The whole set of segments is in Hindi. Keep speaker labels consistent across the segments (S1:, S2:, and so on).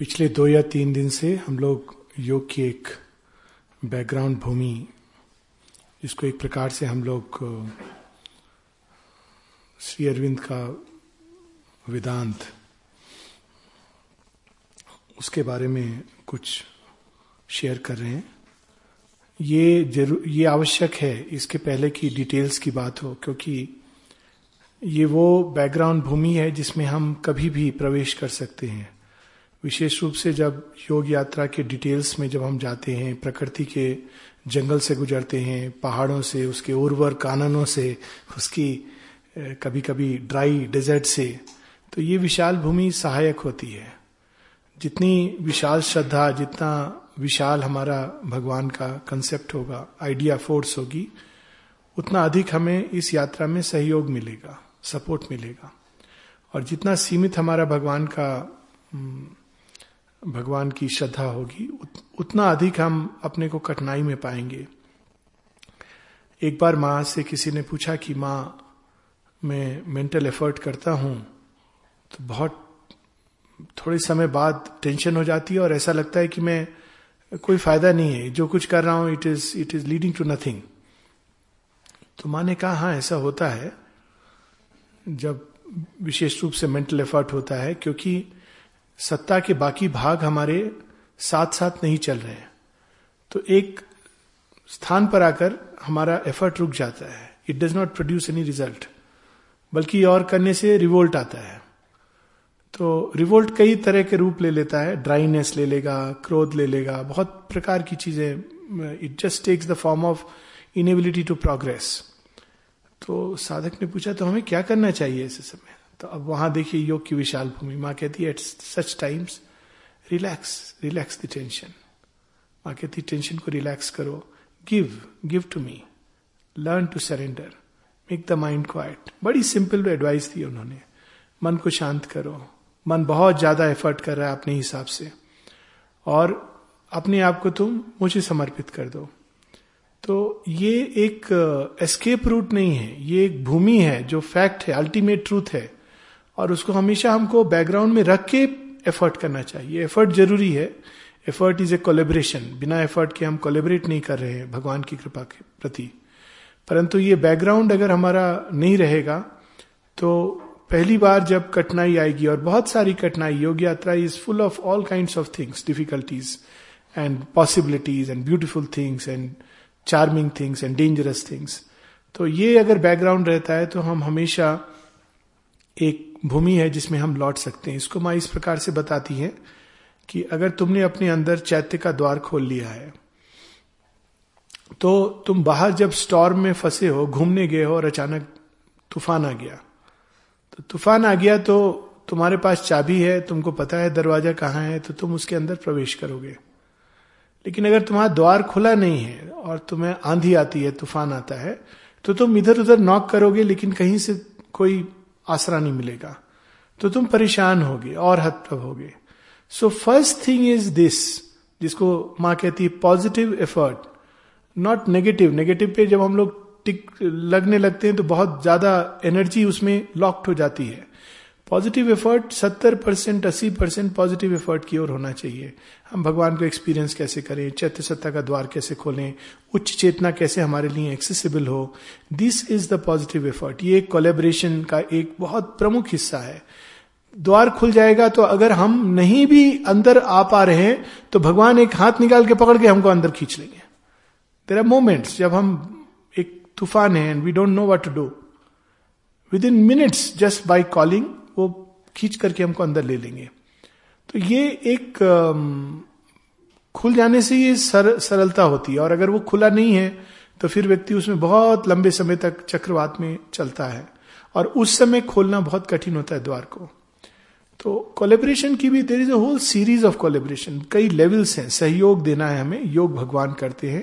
S1: पिछले दो या तीन दिन से हम लोग योग की एक बैकग्राउंड भूमि, जिसको एक प्रकार से हम लोग श्री अरविंद का वेदांत, उसके बारे में कुछ शेयर कर रहे हैं। ये ज़रूर ये आवश्यक है, इसके पहले की डिटेल्स की बात हो, क्योंकि ये वो बैकग्राउंड भूमि है जिसमें हम कभी भी प्रवेश कर सकते हैं। विशेष रूप से जब योग यात्रा के डिटेल्स में जब हम जाते हैं, प्रकृति के जंगल से गुजरते हैं, पहाड़ों से, उसके उर्वर काननों से, उसकी कभी कभी ड्राई डेजर्ट से तो ये विशाल भूमि सहायक होती है। जितनी विशाल श्रद्धा, जितना विशाल हमारा भगवान का कंसेप्ट होगा आइडिया फोर्स होगी, उतना अधिक हमें इस यात्रा में सहयोग मिलेगा सपोर्ट मिलेगा। और जितना सीमित हमारा भगवान का भगवान की श्रद्धा होगी उत, उतना अधिक हम अपने को कठिनाई में पाएँगे। एक बार माँ से किसी ने पूछा कि माँ मैं मेंटल एफर्ट करता हूँ तो बहुत थोड़े समय बाद टेंशन हो जाती है और ऐसा लगता है कि मैं कोई फ़ायदा नहीं है जो कुछ कर रहा हूँ it is it is leading to nothing तो माँ ने कहा हाँ ऐसा होता है जब विशेष रूप से मेंटल एफर्ट होता है क्योंकि सत्ता के बाकी भाग हमारे साथ साथ नहीं चल रहे तो एक स्थान पर आकर हमारा एफर्ट रुक जाता है। It does not produce any result बल्कि और करने से रिवोल्ट आता है। तो रिवोल्ट कई तरह के रूप ले लेता है। ड्राइनेस ले लेगा, क्रोध ले लेगा, बहुत प्रकार की चीज़ें it just takes the form of inability to progress तो साधक ने पूछा तो हमें क्या करना चाहिए ऐसे समय? तो अब वहाँ देखिए योग की विशाल भूमि। माँ कहती है at such times relax relax the tension माँ कहती टेंशन को रिलैक्स करो। Give give to me learn to surrender make the mind quiet बड़ी सिंपल एडवाइस दी उन्होंने। मन को शांत करो। मन बहुत ज़्यादा एफर्ट कर रहा है अपने हिसाब से। और अपने आप को तुम मुझे समर्पित कर दो। तो ये एक एस्केप रूट नहीं है। ये एक भूमि है जो फैक्ट है अल्टीमेट ट्रूथ है। और उसको हमेशा हमको बैकग्राउंड में रख के एफर्ट करना चाहिए। एफर्ट ज़रूरी है। एफर्ट इज़ ए कोलेबरेशन बिना एफर्ट के हम कोलेबरेट नहीं कर रहे हैं भगवान की कृपा के प्रति। परंतु ये बैकग्राउंड अगर हमारा नहीं रहेगा तो पहली बार जब कठिनाई आएगी और बहुत सारी कठिनाई योग यात्रा is full of all kind of things difficulties and possibilities and beautiful things and charming things and dangerous things तो ये अगर बैकग्राउंड रहता है तो हम हमेशा एक भूमि है जिसमें हम लौट सकते हैं। इसको माँ इस प्रकार से बताती है कि अगर तुमने अपने अंदर चैत्य का द्वार खोल लिया है तो तुम बाहर जब स्टॉर्म में फंसे हो, घूमने गए हो और अचानक तूफ़ान आ गया तो तूफ़ान आ गया तो तुम्हारे पास चाबी है, तुमको पता है दरवाज़ा कहाँ है तो तुम उसके अंदर प्रवेश करोगे। लेकिन अगर तुम्हारा द्वार खुला नहीं है और तुम्हें आंधी आती है, तूफ़ान आता है तो तुम इधर उधर नॉक करोगे, लेकिन कहीं से कोई आसरा नहीं मिलेगा। तो तुम परेशान होगे और हतप्रभ होगे। So first thing is this जिसको माँ कहती है positive effort not negative negative पे जब हम लोग टिक लगने लगते हैं तो बहुत ज़्यादा एनर्जी उसमें लॉक्ड हो जाती है। पॉजिटिव एफर्ट सत्तर परसेंट, अस्सी परसेंट पॉजिटिव एफर्ट की ओर होना चाहिए। हम भगवान को एक्सपीरियंस कैसे करें? चैत्य सत्ता का द्वार कैसे खोलें? उच्च चेतना कैसे हमारे लिए एक्सेसिबल हो? This is the positive effort ये कोलेबरेशन का एक बहुत प्रमुख हिस्सा है। द्वार खुल जाएगा तो अगर हम नहीं भी अंदर आ पा रहे हैं तो भगवान एक हाथ निकाल के पकड़ के हमको अंदर खींच लेंगे। देर आर मोमेंट्स जब हम एक तूफ़ान है and we don't know what to do within minutes just by calling वो खींच करके हमको अंदर ले लेंगे। तो ये एक खुल जाने से ये सर, सरलता होती है और अगर वो खुला नहीं है तो फिर व्यक्ति उसमें बहुत लंबे समय तक चक्रवात में चलता है और उस समय खोलना बहुत कठिन होता है द्वार को। तो कोलेब्रेशन की भी there is a whole series of collaboration कई लेवल्स हैं। सहयोग देना है हमें। योग भगवान करते हैं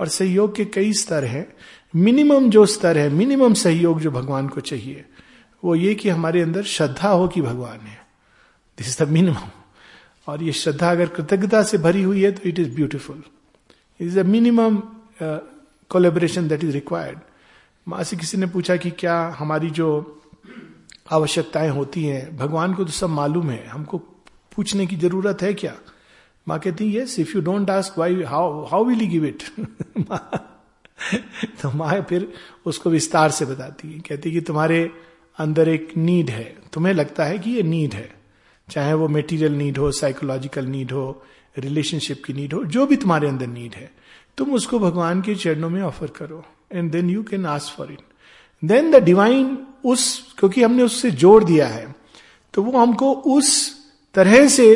S1: और सहयोग के कई स्तर हैं। मिनिमम जो स्तर है मिनिमम सहयोग जो भगवान को चाहिए। वो ये कि हमारे अंदर श्रद्धा हो कि भगवान है। दिस इज़ द मिनिमम और ये श्रद्धा अगर कृतज्ञता से भरी हुई है तो it is beautiful it is a minimum collaboration that is required माँ से किसी ने पूछा कि क्या हमारी जो आवश्यकताएँ होती हैं, भगवान को तो सब मालूम है, हमको पूछने की ज़रूरत है क्या? माँ कहती है if you don't ask why how how will you give it तो माँ फिर उसको विस्तार से बताती है। कहती है कि तुम्हारे अंदर एक नीड है। तुम्हें लगता है कि ये नीड है? चाहे वो मेटीरियल नीड हो साइकोलॉजिकल नीड हो रिलेशनशिप की नीड हो, जो भी तुम्हारे अंदर नीड है, तुम उसको भगवान के चरणों में ऑफ़र करो। And then you can ask for it then the divine उस, क्योंकि हमने उससे जोड़ दिया है तो वो हमको उस तरह से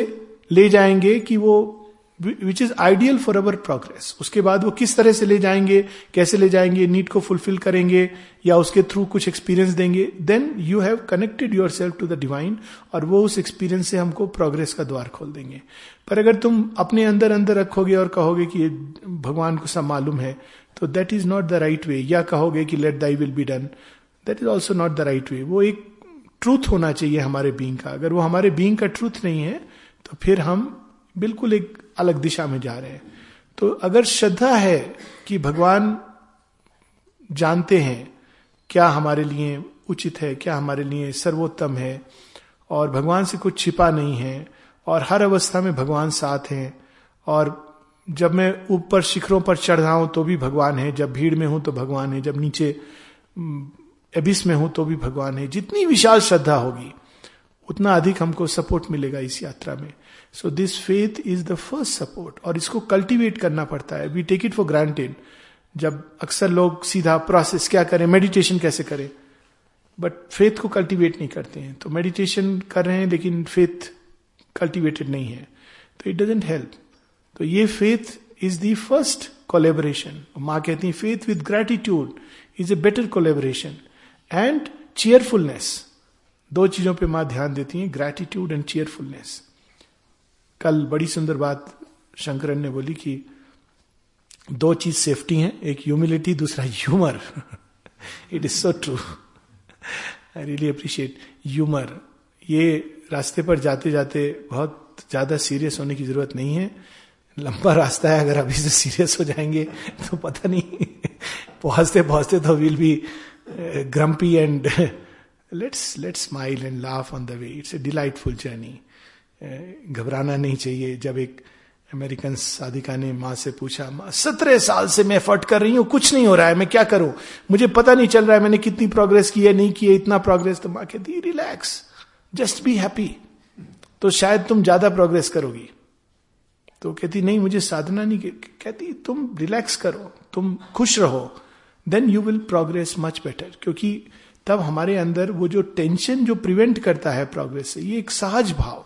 S1: ले जाएँगे कि वो which is ideal for our progress उसके बाद वो किस तरह से ले जाएँगे, कैसे ले जाएँगे नीड को फुलफिल करेंगे, या उसके थ्रू कुछ एक्सपीरियंस देंगे then you have connected yourself to the divine और वो उस एक्सपीरियंस से हमको प्रोग्रेस का द्वार खोल देंगे। पर अगर तुम अपने अंदर अंदर रखोगे और कहोगे कि ये भगवान को सब मालूम है तो that is not the right way या कहोगे कि let thy will be done that is also not the right way वो एक ट्रूथ होना चाहिए हमारे बींग का। अगर वो हमारे बींग का ट्रूथ नहीं है तो फिर हम बिल्कुल एक अलग दिशा में जा रहे हैं। तो अगर श्रद्धा है कि भगवान जानते हैं क्या हमारे लिए उचित है, क्या हमारे लिए सर्वोत्तम है, और भगवान से कुछ छिपा नहीं है, और हर अवस्था में भगवान साथ हैं, और जब मैं ऊपर शिखरों पर चढ़ रहा हूँ तो भी भगवान है, जब भीड़ में हूँ तो भगवान है, जब नीचे एबिस में हूँ तो भी भगवान है। जितनी विशाल श्रद्धा होगी, उतना अधिक हमको सपोर्ट मिलेगा इस यात्रा में। So this faith is the first support और इसको कल्टीवेट करना पड़ता है। We take it for granted जब अक्सर लोग सीधा प्रोसेस क्या करें मेडिटेशन कैसे करें? बट फेथ को कल्टीवेट नहीं करते हैं। तो मेडिटेशन कर रहे हैं, लेकिन फेथ कल्टीवेटेड नहीं है। तो इट डजेंट हेल्प तो ये faith is the first collaboration माँ कहती है faith with gratitude is a better collaboration and cheerfulness दो चीज़ों पे माँ ध्यान देती है ग्रेटिट्यूड एंड चेयरफुलनेस कल बड़ी सुंदर बात शंकरन ने बोली कि दो चीज़ सेफ्टी है, एक ह्यूमिलिटी दूसरा humour it is so true I really appreciate humour ये रास्ते पर जाते जाते बहुत ज़्यादा सीरियस होने की ज़रूरत नहीं है। लंबा रास्ता है, अगर अभी से सीरियस हो जाएँगे तो पता नहीं। पहुँचते पहुँचते तो will be grumpy and let's let's smile and laugh on the way it's a delightful journey घबराना नहीं चाहिए। जब एक अमेरिकन साधिका ने माँ से पूछा, माँ, सत्रह साल से मैं एफर्ट कर रही हूँ, कुछ नहीं हो रहा है, मैं क्या करूँ? मुझे पता नहीं चल रहा है मैंने कितनी प्रोग्रेस की है, नहीं की है, इतना प्रोग्रेस तो माँ कहती रिलैक्स जस्ट बी हैप्पी तो शायद तुम ज़्यादा प्रोग्रेस करोगी। तो कहती, नहीं, मुझे साधना नहीं कहती, तुम रिलैक्स करो, तुम खुश रहो then you will progress much better क्योंकि तब हमारे अंदर वो जो टेंशन जो प्रिवेंट करता है प्रोग्रेस से, ये एक सहज भाव।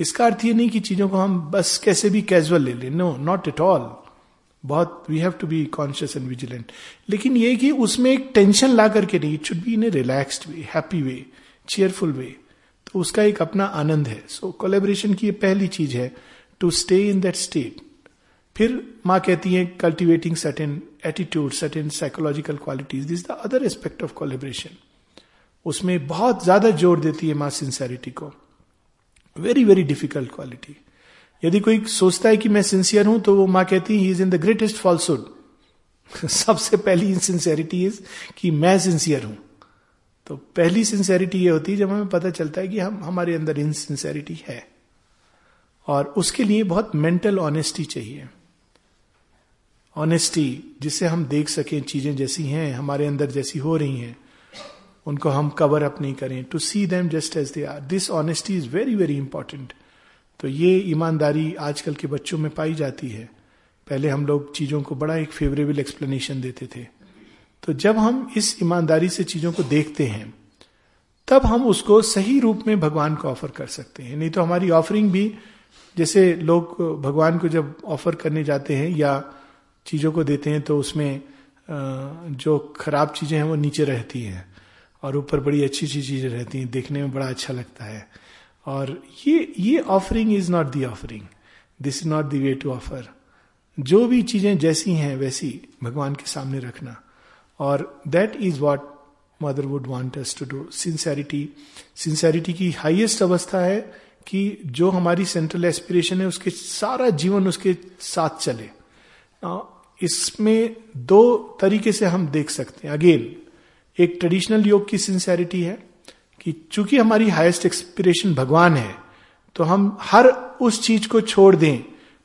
S1: इसका अर्थ ये नहीं कि चीज़ों को हम बस कैसे भी कैजुअल ले लें। नो नॉट एट ऑल बहुत we have to be conscious and vigilant लेकिन ये कि उसमें एक टेंशन ला करके नहीं it should be in a relaxed way happy way cheerful way तो उसका एक अपना आनंद है। सो so, कोलेबोरेशन की ये पहली चीज़ है to stay in that state फिर माँ कहती है cultivating certain attitude certain psychological qualities this the other aspect of collaboration उसमें बहुत ज़्यादा ज़ोर देती है माँ सिंसेरिटी को। वेरी वेरी डिफ़िकल्ट क्वालिटी यदि कोई सोचता है कि मैं सिंसियर हूँ तो वो माँ कहती है is in the greatest falsehood सबसे पहली इनसिंसियरिटी इज़ कि मैं सिंसियर हूँ। तो पहली सिंसेरिटी ये होती है जब हमें पता चलता है कि हम, हमारे अंदर इनसिंसेरिटी है। और उसके लिए बहुत मेंटल ऑनेस्टी चाहिए। ऑनेस्टी जिससे हम देख सकें चीज़ें जैसी हैं, हमारे अंदर जैसी हो रही हैं। उनको हम कवर अप नहीं करें to see them just as they are this honesty is very very important तो ये ईमानदारी आजकल के बच्चों में पाई जाती है। पहले हम लोग चीज़ों को बड़ा एक फेवरेबल एक्सप्लेनेशन देते थे। तो जब हम इस ईमानदारी से चीज़ों को देखते हैं, तब हम उसको सही रूप में भगवान को ऑफ़र कर सकते हैं। नहीं तो हमारी ऑफरिंग भी, जैसे लोग भगवान को जब ऑफ़र करने जाते हैं या चीज़ों को देते हैं तो उसमें जो खराब चीज़ें हैं, वो नीचे रहती हैं। और ऊपर बड़ी अच्छी अच्छी चीज़ें रहती हैं, देखने में बड़ा अच्छा लगता है। और ये ये offering is not the offering this is not the way to offer जो भी चीज़ें जैसी हैं, वैसी भगवान के सामने रखना। और that is what mother would want us to do sincerity sincerity की हाइएस्ट अवस्था है कि जो हमारी सेंट्रल एस्पिरेशन है, उसके सारा जीवन उसके साथ चले। इसमें दो तरीके से हम देख सकते हैं। अगेन एक ट्रेडिशनल योग की सिंसेरिटी है कि चूँकि हमारी हाईएस्ट एक्सपिरेशन भगवान है तो हम हर उस चीज़ को छोड़ दें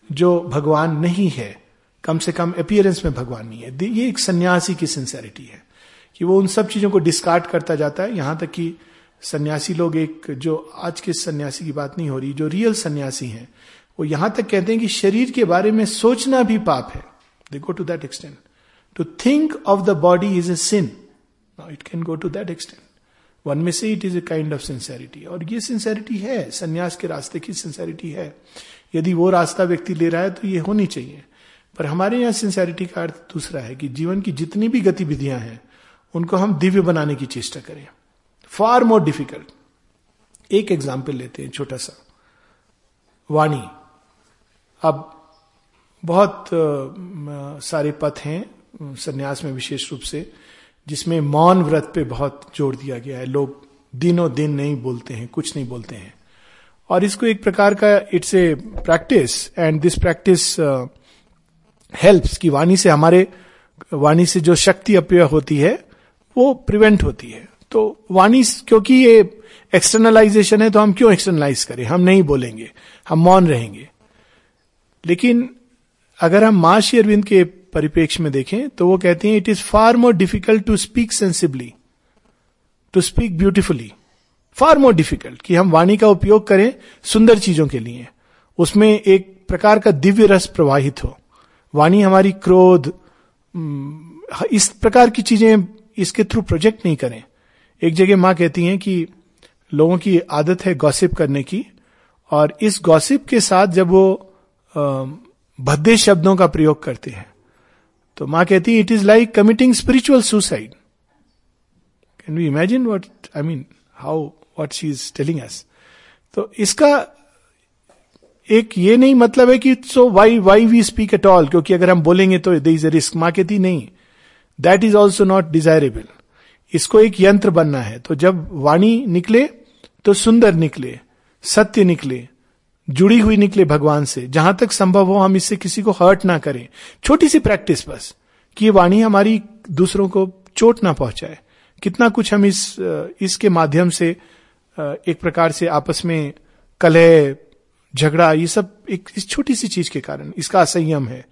S1: जो भगवान नहीं है। कम से कम अपियरेंस में भगवान नहीं है। ये एक सन्यासी की सिंसेरिटी है कि वो उन सब चीज़ों को डिस्कार्ड करता जाता है। यहाँ तक कि सन्यासी लोग एक जो आज के सन्यासी की बात नहीं हो रही, जो रियल सन्यासी हैं, वो यहाँ तक कहते हैं कि शरीर के बारे में सोचना भी पाप है। They go to that extent to think of the body is a sin it can go to that extent one में से it is a kind of sincerity और ये सिंसेरिटी है, संन्यास के रास्ते की सिंसेरिटी है। यदि वो रास्ता व्यक्ति ले रहा है तो ये होनी चाहिए। पर हमारे यहाँ सिंसेरिटी का अर्थ दूसरा है कि जीवन की जितनी भी गतिविधियाँ हैं, उनको हम दिव्य बनाने की चेष्टा करें। फार मोर डिफ़िकल्ट एक एग्ज़ाम्पल लेते हैं, छोटा सा। वाणी। अब बहुत सारे पथ हैं, संन्यास में विशेष रूप से। जिसमें मौन व्रत पे बहुत ज़ोर दिया गया है। लोग दिनों दिन नहीं बोलते हैं, कुछ नहीं बोलते हैं। और इसको एक प्रकार का it's a practice and this practice helps की वाणी से हमारे, वाणी से जो शक्ति अपय होती है, वो प्रिवेंट होती है। तो वाणी क्योंकि ये एक्सटर्नलाइजेशन है तो हम क्यों एक्सटर्नलाइज करें? हम नहीं बोलेंगे, हम मौन रहेंगे। लेकिन अगर हम माँ अरविंद के परिप्रेक्ष्य में देखें तो वो कहती हैं it is far more difficult to speak sensibly to speak beautifully far more difficult कि हम वाणी का उपयोग करें सुंदर चीज़ों के लिए। उसमें एक प्रकार का दिव्य रस प्रवाहित हो। वाणी हमारी क्रोध इस प्रकार की चीज़ें इसके थ्रू प्रोजेक्ट नहीं करें। एक जगह माँ कहती हैं कि लोगों की आदत है गॉसिप करने की, और इस गॉसिप के साथ जब वो भद्दे शब्दों का प्रयोग करते हैं तो माँ कहती it is like committing spiritual suicide can we imagine what I mean how what she is telling us तो इसका एक ये नहीं मतलब है कि so why why we speak at all क्योंकि अगर हम बोलेंगे तो दे इज़ ए रिस्क माँ कहती, नहीं that is also not desirable इसको एक यंत्र बनना है। तो जब वाणी निकले तो सुंदर निकले, सत्य निकले जुड़ी हुई निकले भगवान से, जहाँ तक संभव हो हम इससे किसी को हर्ट ना करें। छोटी सी प्रैक्टिस बस, कि ये वाणी हमारी दूसरों को चोट ना पहुँचाए। कितना कुछ हम इस इसके माध्यम से एक प्रकार से आपस में कलह, झगड़ा, ये सब एक, इस छोटी सी चीज़ के कारण, इसका असंयम है।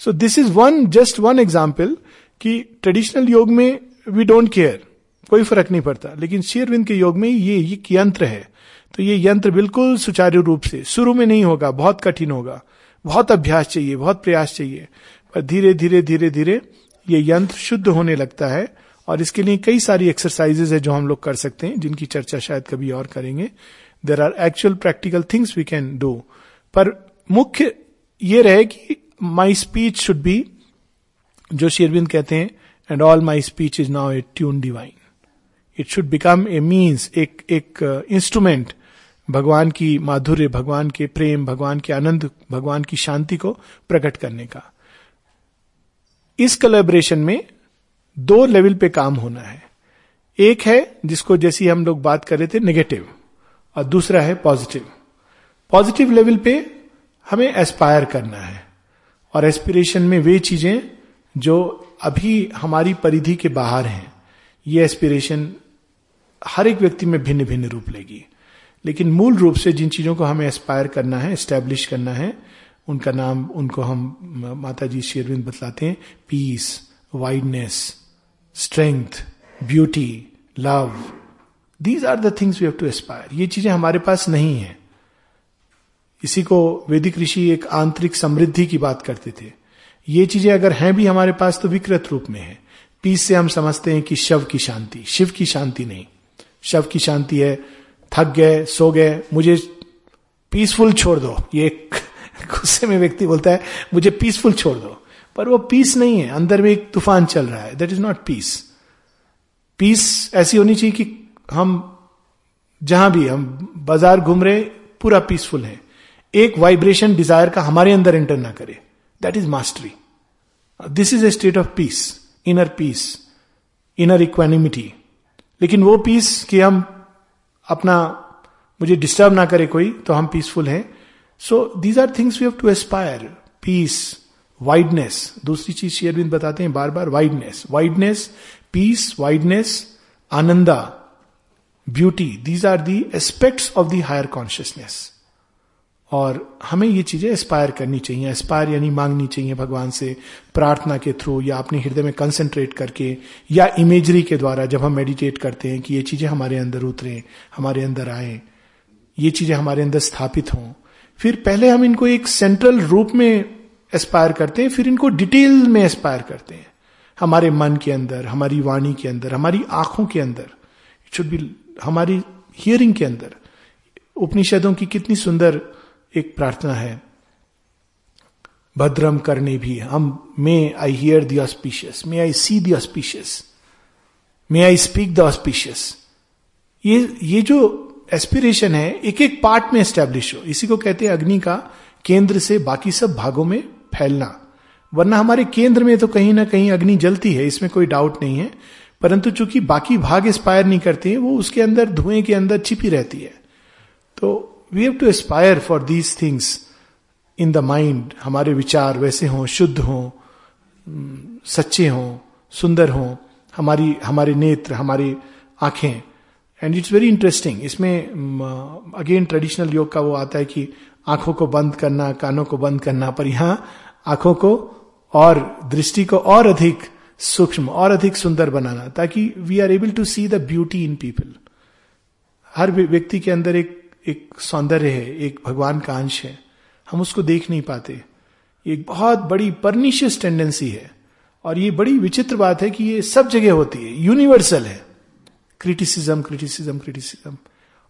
S1: So this is one just one example कि ट्रेडिशनल योग में वी डोंट केयर कोई फ़र्क नहीं पड़ता, लेकिन शेयरविंद के योग में ये एक यंत्र है। तो ये यंत्र बिल्कुल सुचारू रूप से शुरू में नहीं होगा बहुत कठिन होगा। बहुत अभ्यास चाहिए बहुत प्रयास चाहिए। पर धीरे धीरे धीरे धीरे ये यंत्र शुद्ध होने लगता है और इसके लिए कई सारी एक्सरसाइजेज है जो हम लोग कर सकते हैं जिनकी चर्चा शायद कभी और करेंगे। There are actual practical things we can do पर मुख्य ये रहे कि माई स्पीच शुड बी जो शेरविंद कहते हैं and all my speech is now attune divine it should become a means एक एक इंस्ट्रूमेंट uh, भगवान की माधुर्य, भगवान के प्रेम, भगवान के आनंद, भगवान की शांति को प्रकट करने का। इस कलेबरेशन में दो लेवल पे काम होना है। एक है जिसको जैसी हम लोग बात कर रहे थे नेगेटिव और दूसरा है पॉजिटिव पॉजिटिव लेवल पे हमें एस्पायर करना है, और एस्पिरेशन में वे चीज़ें जो अभी हमारी परिधि के बाहर हैं, ये एस्पिरेशन हर एक व्यक्ति में भिन्न भिन्न रूप लेगी। लेकिन मूल रूप से जिन चीज़ों को हमें एस्पायर करना है स्टैब्लिश करना है, उनका नाम, उनको हम माता जी शेरविंद बतलाते हैं peace wideness strength beauty love these are the things we have to aspire ये चीज़ें हमारे पास नहीं है। इसी को वैदिक ऋषि एक आंतरिक समृद्धि की बात करते थे। ये चीज़ें अगर हैं भी हमारे पास तो विकृत रूप में है। पीस से हम समझते हैं कि शव की शांति, शिव की शांति नहीं। शव की शांति है थक गए, सो गए, मुझे पीसफुल छोड़ दो। ये गुस्से में व्यक्ति बोलता है, मुझे पीसफुल छोड़ दो। पर वो पीस नहीं है, अंदर में एक तूफ़ान चल रहा है। That is not peace peace ऐसी होनी चाहिए कि हम जहाँ भी हम बाज़ार घूम रहे, पूरा पीसफुल है। एक वाइब्रेशन डिज़ायर का हमारे अंदर एंटर ना करे। That is mastery this is a state of peace inner peace inner equanimity लेकिन वो पीस कि हम अपना मुझे डिस्टर्ब ना करे कोई तो हम पीसफुल हैं। So these are things we have to aspire peace wideness दूसरी चीज़ शेयरबिंद बताते हैं बार बार wideness wideness peace wideness Ananda beauty these are the aspects of the higher consciousness और हमें ये चीज़ें एस्पायर करनी चाहिए एस्पायर यानी मांगनी चाहिए भगवान से, प्रार्थना के थ्रू या अपने हृदय में कंसंट्रेट करके या इमेजरी के द्वारा जब हम मेडिटेट करते हैं कि ये चीज़ें हमारे अंदर उतरे, हमारे अंदर आए, ये चीज़ें हमारे अंदर स्थापित हों। फिर पहले हम इनको एक सेंट्रल रूप में एस्पायर करते हैं, फिर इनको डिटेल में एस्पायर करते हैं। हमारे मन के अंदर, हमारी वाणी के अंदर, हमारी आँखों के अंदर इट शुड बी हमारी हियरिंग के अंदर। उपनिषदों की कितनी सुंदर एक प्रार्थना है। भद्रम करने भी। हम may I hear the auspicious may I see the auspicious may I speak the auspicious ये ये जो एस्पिरेशन है एक एक पार्ट में एस्टेब्लिश हो। इसी को कहते हैं अग्नि का केंद्र से बाकी सब भागों में फैलना। वरना हमारे केंद्र में तो कहीं ना कहीं अग्नि जलती है, इसमें कोई डाउट नहीं है। परंतु चूँकि बाकी भाग एस्पायर नहीं करते हैं, वो उसके अंदर, धुएँ के अंदर छिपी रहती है। तो we have to aspire for these things in the mind हमारे विचार वैसे हों, शुद्ध हों सच्चे हों, सुंदर हों, हमारी, हमारे नेत्र, हमारी आँखें। एंड इट्स वेरी इंटरेस्टिंग इसमें अगेन ट्रेडिशनल योग का वो आता है कि आँखों को बंद करना, कानों को बंद करना, पर यहाँ आँखों को और, दृष्टि को और अधिक सूक्ष्म, और अधिक सुंदर बनाना, ताकि we are able to see the beauty in people हर व्यक्ति के अंदर एक एक सौंदर्य है, एक भगवान का अंश है। हम उसको देख नहीं पाते। एक बहुत बड़ी परनिशियस टेंडेंसी है। और ये बड़ी विचित्र बात है कि ये सब जगह होती है यूनिवर्सल है। क्रिटिसिज्म क्रिटिसिज्म क्रिटिसिज्म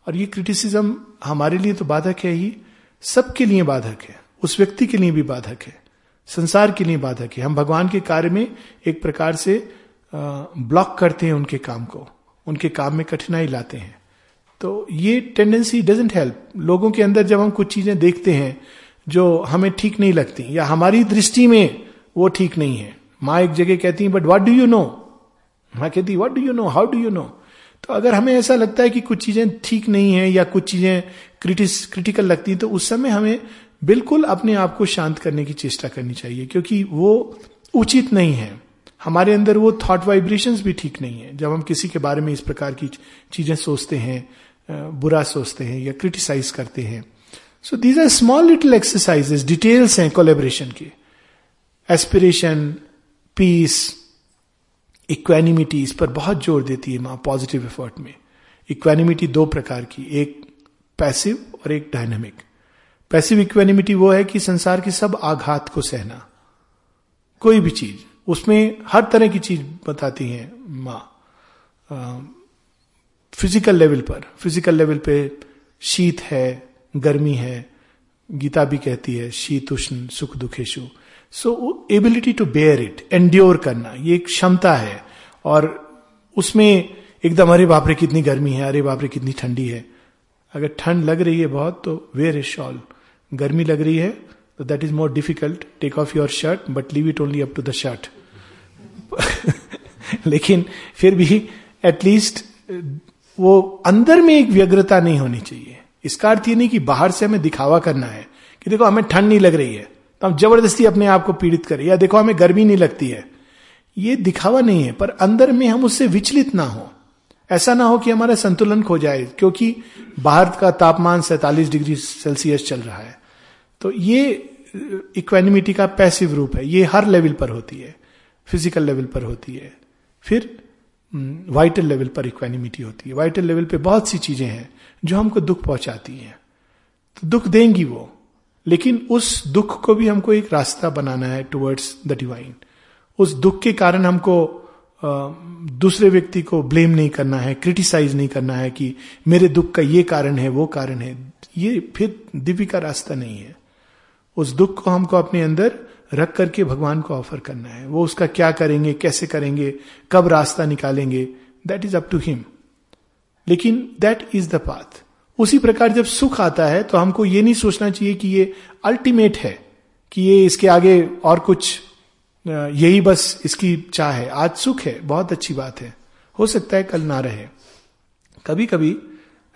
S1: और ये क्रिटिसिज्म हमारे लिए तो बाधक है ही। सबके लिए बाधक है। उस व्यक्ति के लिए भी बाधक है। संसार के लिए बाधक है। हम भगवान के कार्य में एक प्रकार से ब्लॉक करते हैं उनके काम को। उनके काम में कठिनाई लाते हैं। तो ये टेंडेंसी डजेंट हेल्प लोगों के अंदर जब हम कुछ चीज़ें देखते हैं, जो हमें ठीक नहीं लगती, या हमारी दृष्टि में वो ठीक नहीं है। माँ एक जगह कहती है but what do you know माँ कहती what do you know how do you know तो अगर हमें ऐसा लगता है कि कुछ चीज़ें ठीक नहीं है, या कुछ चीज़ें क्रिटिस क्रिटिकल लगती तो उस समय हमें बिल्कुल अपने आप को शांत करने की चेष्टा करनी चाहिए, क्योंकि वो उचित नहीं है। हमारे अंदर वो थॉट वाइब्रेशंस भी ठीक नहीं है। जब हम किसी के बारे में इस प्रकार की चीज़ें सोचते हैं बुरा सोचते हैं या क्रिटिसाइज करते हैं। So these are small little exercises details हैं कोलेबरेशन के। एस्पिरेशन पीस इक्वेनिमिटी इस पर बहुत ज़ोर देती है माँ पॉजिटिव एफर्ट में। इक्वेनिमिटी दो प्रकार की, एक पैसिव और एक डायनेमिक पैसिव इक्वेनिमिटी वो है कि संसार के सब आघात को सहना। कोई भी चीज़, उसमें हर तरह की चीज़ बताती है माँ। फ़िज़िकल लेवल पर फ़िज़िकल लेवल पे शीत है, गर्मी है, गीता भी कहती है, शीत, उष्ण, सुख दुखेशु so ability to bear it endure करना, ये एक क्षमता है। और उसमें एकदम, अरे बापरे कितनी गर्मी है, अरे बापरे कितनी ठंडी है। अगर ठंड लग रही है बहुत तो वेयर इज़ शॉल गर्मी लग रही है तो that is more difficult take off your shirt but leave it only up to the shirt लेकिन फिर भी एटलीस्ट वो अंदर में एक व्यग्रता नहीं होनी चाहिए। इसका अर्थ ये नहीं कि बाहर से हमें दिखावा करना है कि देखो हमें ठंड नहीं लग रही है तो हम ज़बरदस्ती अपने आप को पीड़ित करें, या देखो हमें गर्मी नहीं लगती है। ये दिखावा नहीं है, पर अंदर में हम उससे विचलित ना हो। ऐसा ना हो कि हमारा संतुलन खो जाए, क्योंकि बाहर का तापमान सैतालीस डिग्री सेल्सियस चल रहा है। तो ये इक्वेनिमिटी का पैसिव रूप है। ये हर लेवल पर होती है फ़िज़िकल लेवल पर होती है। फिर वाइटल लेवल पर इक्वेनिमिटी होती है। वाइटल लेवल पे बहुत सी चीज़ें हैं जो हमको दुख पहुंचाती हैं। तो दुख देंगी वो, लेकिन उस दुख को भी हमको एक रास्ता बनाना है टुवर्ड्स द डिवाइन उस दुख के कारण हमको दूसरे व्यक्ति को ब्लेम नहीं करना है क्रिटिसाइज नहीं करना है कि मेरे दुख का ये कारण है, वो कारण है। ये फिर दिव्य का रास्ता नहीं है। उस दुख को हमको अपने अंदर रख करके भगवान को ऑफ़र करना है। वो उसका क्या करेंगे, कैसे करेंगे, कब रास्ता निकालेंगे that is up to him लेकिन दैट इज़ द पाथ उसी प्रकार जब सुख आता है तो हमको ये नहीं सोचना चाहिए कि ये अल्टीमेट है, कि ये इसके आगे और कुछ यही बस इसकी चाह है। आज सुख है, बहुत अच्छी बात है। हो सकता है कल ना रहे। कभी कभी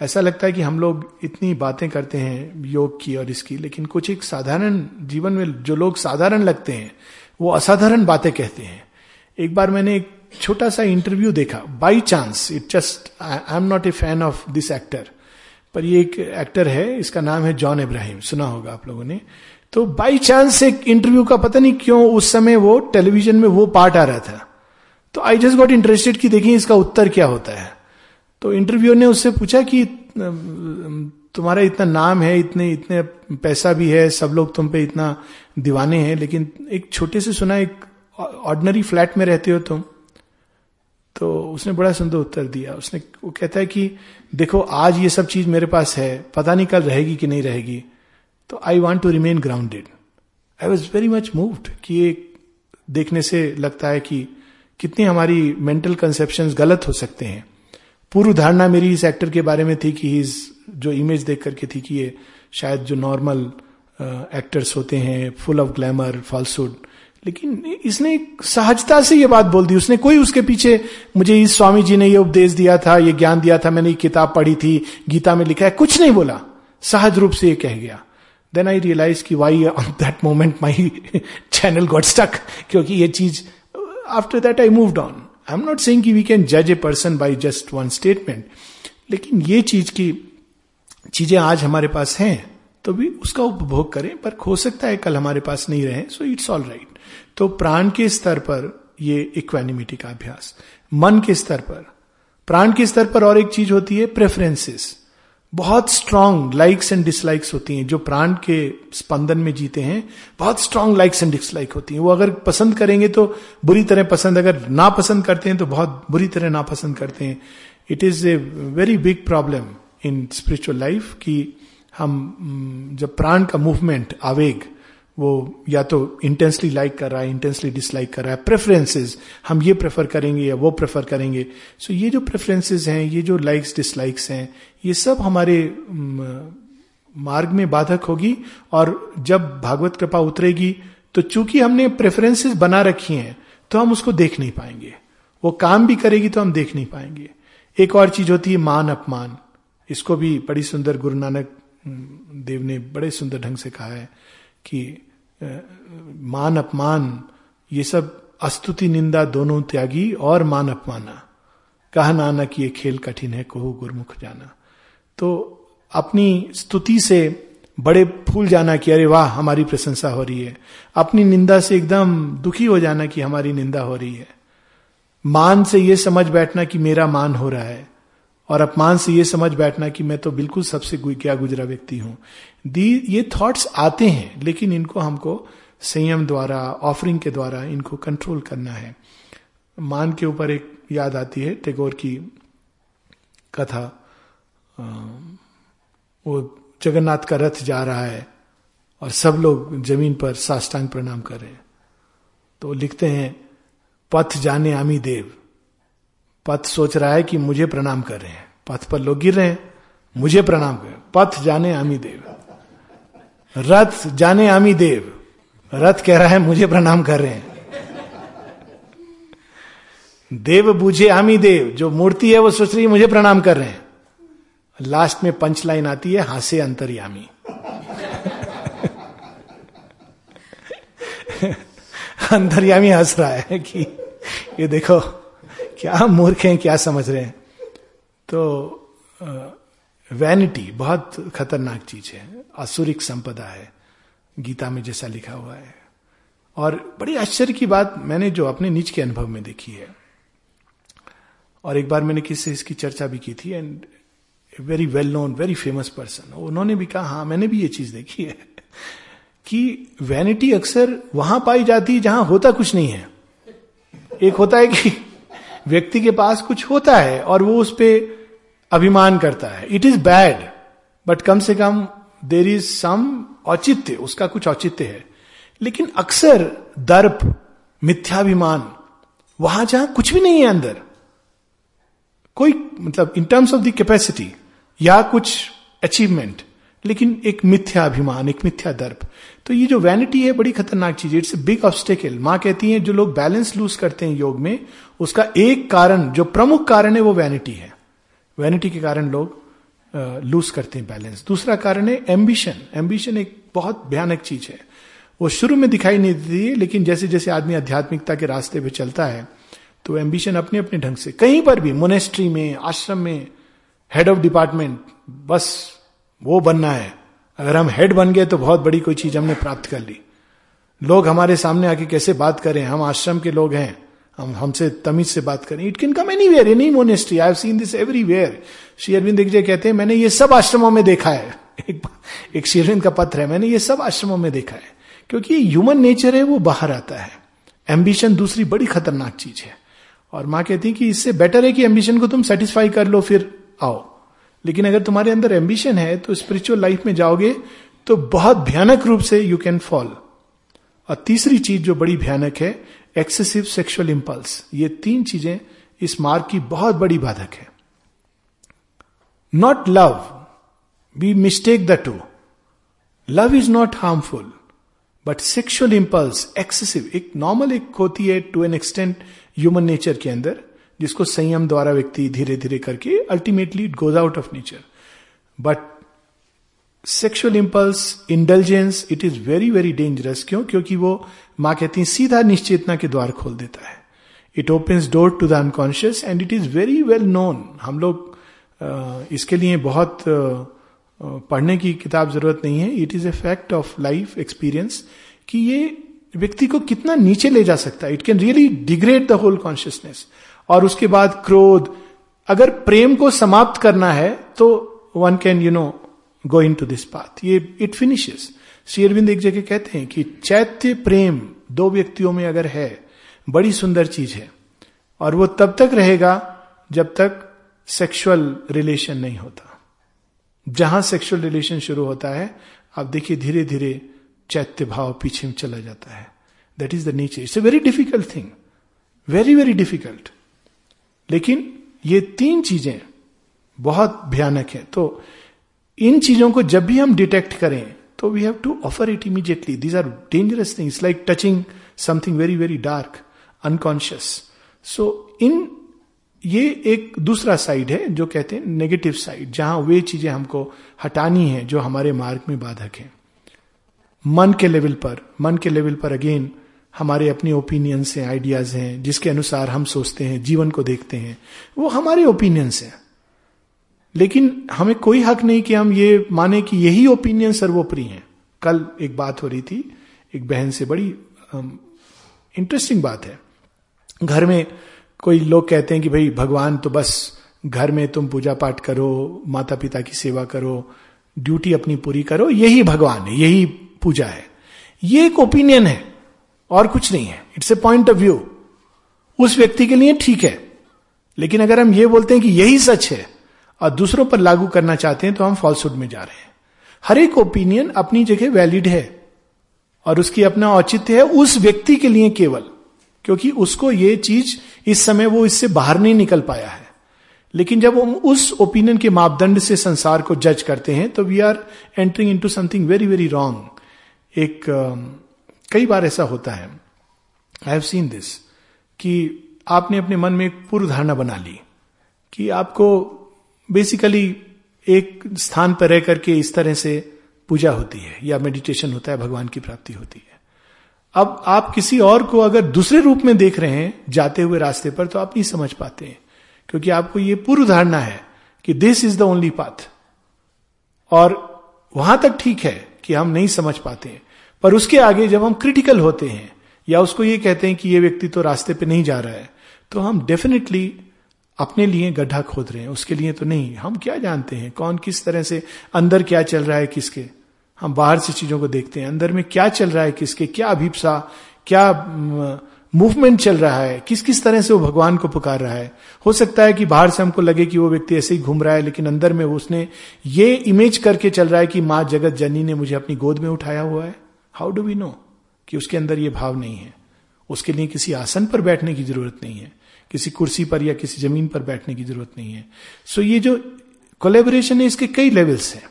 S1: ऐसा लगता है कि हम लोग इतनी बातें करते हैं, योग की और इसकी, लेकिन कुछ एक साधारण जीवन में जो लोग साधारण लगते हैं, वो असाधारण बातें कहते हैं। एक बार मैंने एक छोटा सा इंटरव्यू देखा by chance it just I am not a fan of this actor पर ये एक एक्टर है, इसका नाम है जॉन इब्राहिम सुना होगा आप लोगों ने। तो बाई चांस एक इंटरव्यू का पता नहीं क्यों उस समय वो टेलीविज़न में वो पार्ट आ रहा था। तो आई जस्ट गॉट इंटरेस्टेड कि देखिए इसका उत्तर क्या होता है। तो इंटरव्यू ने उससे पूछा कि तुम्हारा इतना नाम है, इतने इतने पैसा भी है, सब लोग तुम पे इतना दीवाने हैं, लेकिन एक छोटे से सुना एक ऑर्डनरी फ्लैट में रहते हो तुम। तो उसने बड़ा सुंदर उत्तर दिया। उसने, वो कहता है कि, देखो, आज ये सब चीज़ मेरे पास है, पता नहीं कल रहेगी कि नहीं रहेगी। तो I want to remain grounded I was very much moved कि ये देखने से लगता है कि कितनी हमारी मेंटल कंसेप्शन गलत हो सकते हैं। पूर्व धारणा मेरी इस एक्टर के बारे में थी कि इज़ जो इमेज देख करके थी कि ये शायद जो नॉर्मल एक्टर्स होते हैं फुल ऑफ़ ग्लैमर फॉल्सुड लेकिन इसने सहजता से ये बात बोल दी। उसने कोई उसके पीछे मुझे इस स्वामी जी ने ये उपदेश दिया था, ये ज्ञान दिया था, मैंने ये किताब पढ़ी थी, गीता में लिखा है, कुछ नहीं बोला। सहज रूप से ये कह गया। देन आई रियलाइज़ की why on that moment my channel got stuck क्योंकि ये चीज़ after that I move on I am not saying कि वी कैन जज a person by just one statement लेकिन ये चीज़ की चीज़ें आज हमारे पास हैं तो भी उसका उपभोग करें, पर हो सकता है कल हमारे पास नहीं रहे सो इट्स ऑल राइट तो प्राण के स्तर पर ये इक्वेनिमिटी का अभ्यास। मन के स्तर पर। प्राण के स्तर पर और एक चीज़ होती है प्रेफरेंसेस बहुत स्ट्रांग लाइक्स एंड डिसलाइक्स होती हैं, जो प्राण के स्पंदन में जीते हैं, बहुत स्ट्रांग लाइक्स एंड डिसलाइक होती हैं। वो अगर पसंद करेंगे तो बुरी तरह पसंद, अगर ना पसंद करते हैं तो बहुत बुरी तरह ना पसंद करते हैं। It is a very big problem in spiritual life कि हम, जब प्राण का मूवमेंट आवेग वो या तो इंटेंसली लाइक कर रहा है इंटेंसली डिसलाइक कर रहा है। प्रेफरेंसेस हम ये प्रेफर करेंगे या वो प्रेफर करेंगे। सो so, ये जो प्रेफरेंसेस हैं, ये जो लाइक्स डिसलाइक्स हैं, ये सब हमारे मार्ग में बाधक होगी और जब भागवत कृपा उतरेगी तो चूँकि हमने प्रेफरेंसेस बना रखी हैं तो हम उसको देख नहीं पाएँगे। वो काम भी करेगी तो हम देख नहीं पाएँगे। एक और चीज़ होती है मान अपमान। इसको भी बड़ी सुंदर गुरु नानक देव ने बड़े सुंदर ढंग से कहा है कि मान अपमान, ये सब अस्तुति निंदा दोनों त्यागी और मान अपमाना। कहा नानक, ये खेल कठिन है, कहो गुरमुख जाना। तो अपनी स्तुति से बड़े फूल जाना कि अरे वाह, हमारी प्रशंसा हो रही है। अपनी निंदा से एकदम दुखी हो जाना कि हमारी निंदा हो रही है। मान से यह समझ बैठना कि मेरा मान हो रहा है। और अपमान से ये समझ बैठना कि मैं तो बिल्कुल सबसे क्या गुजरा व्यक्ति हूँ। दी, ये थॉट्स आते हैं, लेकिन इनको हमको संयम द्वारा ऑफरिंग के द्वारा इनको कंट्रोल करना है। मान के ऊपर एक याद आती है, टेगोर की कथा। वो जगन्नाथ का रथ जा रहा है और सब लोग ज़मीन पर साष्टांग प्रणाम कर रहे हैं। तो लिखते हैं, पथ जाने आमी देव। पथ सोच रहा है कि मुझे प्रणाम कर रहे हैं। पथ पर लोग गिर रहे हैं। मुझे प्रणाम कर पथ जाने आमी देव। रथ जाने आमी देव। रथ कह रहा है, मुझे प्रणाम कर रहे हैं। देव बूझे आमी देव। जो मूर्ति है, वो सोच रही है, मुझे प्रणाम कर रहे हैं। लास्ट में पंच लाइन आती है, हासे अंतर्यामी अंतर्यामी हंस रहा है कि, ये देखो क्या मूर्ख हैं, क्या समझ रहे हैं? तो वैनिटी बहुत खतरनाक चीज़ है। असुरिक संपदा है, गीता में जैसा लिखा हुआ है। और बड़ी आश्चर्य की बात मैंने जो अपने निज के अनुभव में देखी है। और एक बार मैंने किसी इसकी चर्चा भी की थी and very well known very famous person उन्होंने भी कहा हाँ मैंने भी ये चीज़ देखी है कि वैनिटी अक्सर वहाँ पाई जाती है जहाँ होता कुछ नहीं है। एक होता है कि व्यक्ति के पास कुछ होता है और वो उस पर अभिमान करता है। इट इज़ बैड बट कम से कम देर इज़ सम औचित्य, उसका कुछ औचित्य है। लेकिन अक्सर दर्प, मिथ्याभिमान, वहाँ जहाँ कुछ भी नहीं है अंदर, कोई मतलब in terms of the capacity या कुछ अचीवमेंट लेकिन एक मिथ्या अभिमान, एक मिथ्या दर्प। तो ये जो वैनिटी है, बड़ी खतरनाक चीज़ है। इट्स बिग ऑब्स्टेकल माँ कहती है, जो लोग बैलेंस लूज करते हैं योग में, उसका एक कारण, जो प्रमुख कारण है, वो वैनिटी है। वैनिटी के कारण लोग लूज करते हैं बैलेंस दूसरा कारण है एम्बिशन एम्बिशन एक बहुत भयानक चीज़ है। वो शुरू में दिखाई नहीं देती है, लेकिन जैसे जैसे आदमी आध्यात्मिकता के रास्ते पे चलता है तो एम्बिशन अपने अपने ढंग से, कहीं पर भी मोनेस्ट्री में, आश्रम में हेड ऑफ़ डिपार्टमेंट बस वो बनना है। अगर हम हेड बन गए तो बहुत बड़ी कोई चीज़ हमने प्राप्त कर ली। लोग हमारे सामने आके कैसे बात करें? हम आश्रम के लोग हैं। हम हमसे तमीज से बात करें। It can come anywhere any monastery I have seen this everywhere Shri Aurobindo दिग्जय कहते हैं मैंने ये सब आश्रमों में देखा है। एक, एक श्री अरविंद का पत्र है मैंने ये सब आश्रमों में देखा है। क्योंकि ह्यूमन नेचर है वो बाहर आता है। एम्बिशन दूसरी बड़ी खतरनाक चीज़ है। और माँ कहती है कि इससे बेटर है कि एम्बिशन को तुम सेटिस्फाई कर लो फिर आओ। लेकिन अगर तुम्हारे अंदर एम्बिशन है तो स्पिरिचुअल लाइफ में जाओगे तो बहुत भयानक रूप से यू कैन फॉल और तीसरी चीज़ जो बड़ी भयानक है एक्सेसिव सेक्सुअल इंपल्स ये तीन चीज़ें इस मार्ग की बहुत बड़ी बाधक है. Not love we mistake the to love is not harmful but sexual impulse excessive एक नॉर्मल एक होती है to an extent human nature के अंदर. जिसको संयम द्वारा व्यक्ति धीरे धीरे करके ultimately it goes out of nature but sexual impulse intelligence it is very very dangerous क्यों? क्योंकि वो, माँ कहती है, सीधा निश्चेतना के द्वार खोल देता है। It opens door to the unconscious and it is very well known हम लोग इसके लिए बहुत पढ़ने की किताब ज़रूरत नहीं है। It is a fact of life experience कि ये व्यक्ति को कितना नीचे ले जा सकता है। It can really degrade the whole consciousness और उसके बाद क्रोध। अगर प्रेम को समाप्त करना है तो one can you know go into this path ये इट फिनिशेस श्री अरविंद एक जगह कहते हैं कि चैत्य प्रेम दो व्यक्तियों में अगर है, बड़ी सुंदर चीज़ है, और वो तब तक रहेगा जब तक सेक्सुअल रिलेशन नहीं होता। जहाँ सेक्सुअल रिलेशन शुरू होता है, आप देखिए धीरे धीरे चैत्य भाव पीछे में चला जाता है। That is the nature it's a very difficult thing very very difficult लेकिन ये तीन चीज़ें बहुत भयानक है। तो इन चीज़ों को जब भी हम डिटेक्ट करें तो we have to offer it immediately these are dangerous things like touching something very very dark unconscious so in ये एक दूसरा साइड है, जो कहते हैं नेगेटिव साइड जहाँ वे चीज़ें हमको हटानी है, जो हमारे मार्ग में बाधक है। मन के लेवल पर, मन के लेवल पर अगेन हमारे अपने ओपिनियंस हैं आइडियाज़ हैं, जिसके अनुसार हम सोचते हैं, जीवन को देखते हैं, वो हमारे ओपिनियंस हैं। लेकिन हमें कोई हक नहीं कि हम ये माने कि यही ओपिनियन सर्वोपरि हैं। कल एक बात हो रही थी, एक बहन से बड़ी इंटरेस्टिंग बात है। घर में कोई लोग कहते हैं कि भाई, भगवान तो बस घर में तुम पूजा पाठ करो माता पिता की सेवा करो ड्यूटी अपनी पूरी करो, यही भगवान है, यही पूजा है। ये एक ओपिनियन है। और कुछ नहीं है। It's a point of view उस व्यक्ति के लिए ठीक है। लेकिन अगर हम ये बोलते हैं कि यही सच है और दूसरों पर लागू करना चाहते हैं तो हम फॉल्सुड में जा रहे हैं। हर एक ओपिनियन अपनी जगह वैलिड है और उसकी अपना औचित्य है उस व्यक्ति के लिए केवल, क्योंकि उसको ये चीज़ इस समय वो इससे बाहर नहीं निकल पाया है। लेकिन जब हम उस ओपिनियन के मापदंड से संसार को जज करते हैं तो we are entering into something very very wrong एक कई बार ऐसा होता है। आई हैव सीन दिस कि आपने अपने मन में एक पूर्व धारणा बना ली, कि आपको बेसिकली एक स्थान पर रह करके इस तरह से पूजा होती है, या मेडिटेशन होता है, भगवान की प्राप्ति होती है। अब आप किसी और को अगर दूसरे रूप में देख रहे हैं, जाते हुए रास्ते पर तो आप नहीं समझ पाते हैं, क्योंकि आपको ये पूर्व धारणा है कि this is the only path और वहाँ तक ठीक है कि हम नहीं समझ पाते हैं। पर उसके आगे जब हम क्रिटिकल होते हैं, या उसको ये कहते हैं कि ये व्यक्ति तो रास्ते पे नहीं जा रहा है तो हम डेफिनेटली अपने लिए गड्ढा खोद रहे हैं, उसके लिए तो नहीं। हम क्या जानते हैं? कौन किस तरह से अंदर क्या चल रहा है किसके? हम बाहर से चीज़ों को देखते हैं, अंदर में क्या चल रहा है किसके? क्या अभिप्सा, क्या मूवमेंट चल रहा है? किस किस तरह से वो भगवान को पुकार रहा है? हो सकता है कि बाहर से हमको लगे कि वो व्यक्ति ऐसे ही घूम रहा है, लेकिन अंदर में उसने ये इमेज करके चल रहा है कि माँ जगत जननी ने मुझे अपनी गोद में उठाया हुआ है। हाउ डू वी नो कि उसके अंदर ये भाव नहीं है? उसके लिए किसी आसन पर बैठने की ज़रूरत नहीं है। किसी कुर्सी पर या किसी ज़मीन पर बैठने की ज़रूरत नहीं है। सो so ये जो कोलेबोरेशन है, इसके कई लेवल्स हैं।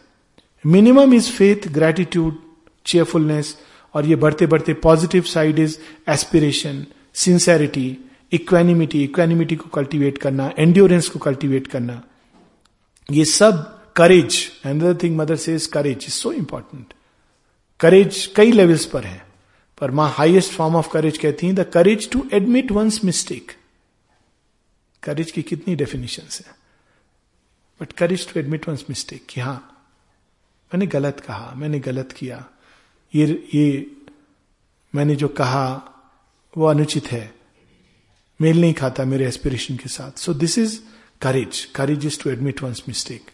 S1: Minimum is faith gratitude cheerfulness और ये बढ़ते बढ़ते positive side is aspiration sincerity equanimity equanimity को कल्टीवेट करना एंड्योरेंस को कल्टीवेट करना। ये सब करेज अनदर थिंग मदर से courage is so important courage कई लेवल्स पर है। पर माँ हाइएस्ट फॉर्म ऑफ़ करेज कहती हैं the courage to admit one's mistake courage की कितनी डेफिनेशन है। But courage to admit one's mistake कि हाँ मैंने गलत कहा, मैंने गलत किया। ये ये मैंने जो कहा, वो अनुचित है। मेल नहीं खाता मेरे एस्पिरेशन के साथ। So this is courage courage is to admit one's mistake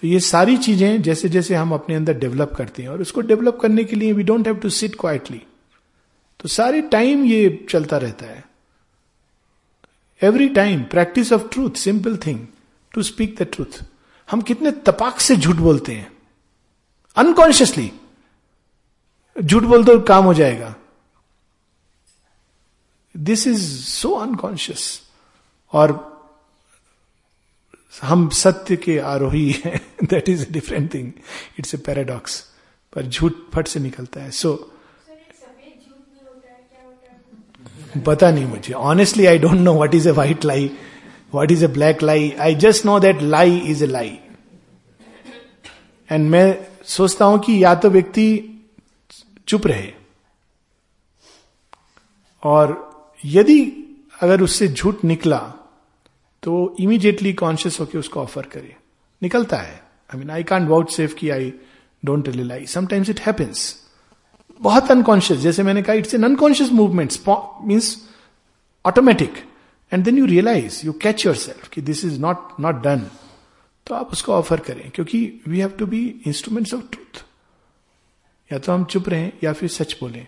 S1: तो ये सारी चीज़ें जैसे जैसे हम अपने अंदर डेवलप करते हैं और उसको डेवलप करने के लिए we don't have to sit quietly तो सारे टाइम ये चलता रहता है। Every time practice of truth simple thing to speak the truth हम कितने तपाक से झूठ बोलते हैं। अनकॉन्शियसली झूठ बोल दो काम हो जाएगा। दिस इज़ सो अनकॉन्शियस और हम सत्य के आरोही हैं। That is a different thing it's a paradox पर झूठ फट से निकलता है। सो पता नहीं मुझे। Honestly I don't know what is a white lie what is a black lie I just know that lie is a lie and मैं सोचता हूँ कि या तो व्यक्ति चुप रहे। और यदि अगर उससे झूठ निकला तो वो इमीडिएटली कॉन्शियस होकर उसको ऑफ़र करे निकलता है। I mean I can't vouchsafe की I don't lie sometimes it happens बहुत अनकॉन्शियस जैसे मैंने कहा it's an unconscious movement means automatic and then you realise you catch yourself कि this is not not done तो आप उसको ऑफ़र करें। क्योंकि we have to be instruments of truth या तो हम चुप रहें, या फिर सच बोलें।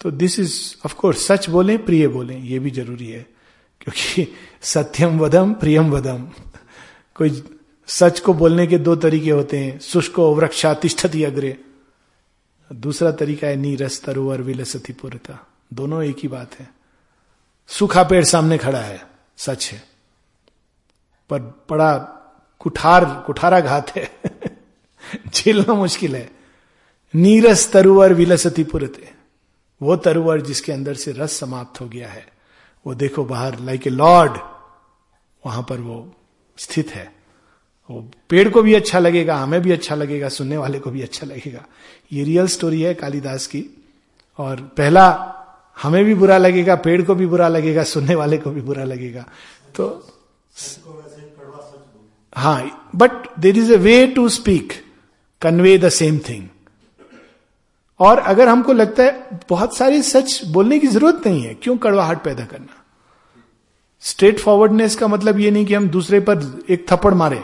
S1: तो दिस इज़ ऑफकोर्स सच बोले, प्रिय बोले, ये भी ज़रूरी है। क्योंकि सत्यम वदम, प्रियम वदम। कोई सच को बोलने के दो तरीके होते हैं, शुष्को वृक्षा तिष्ठति अग्रे। दूसरा तरीका है नीरस, तरुवर, विलसती पुरता दोनों एक ही बात है। सूखा पेड़ सामने खड़ा है, सच है। पर बड़ा कुठार, कुठारा घात है। झेलना मुश्किल है। नीरस, तरुवर, विलसती पुरते वो तरुवर जिसके अंदर से रस समाप्त हो गया है। वो देखो बाहर लाइक ए लॉर्ड वहाँ पर वो स्थित है। वो पेड़ को भी अच्छा लगेगा, हमें भी अच्छा लगेगा, सुनने वाले को भी अच्छा लगेगा। ये रियल स्टोरी है कालिदास की। और पहला, हमें भी बुरा लगेगा, पेड़ को भी बुरा लगेगा, सुनने वाले को भी बुरा लगेगा। तो हाँ but there is a way to speak convey the same thing और अगर हमको लगता है बहुत सारी सच बोलने की ज़रूरत नहीं है, क्यों कड़वाहट पैदा करना? स्ट्रेट फॉरवर्डनेस का मतलब ये नहीं कि हम दूसरे पर एक थप्पड़ मारे।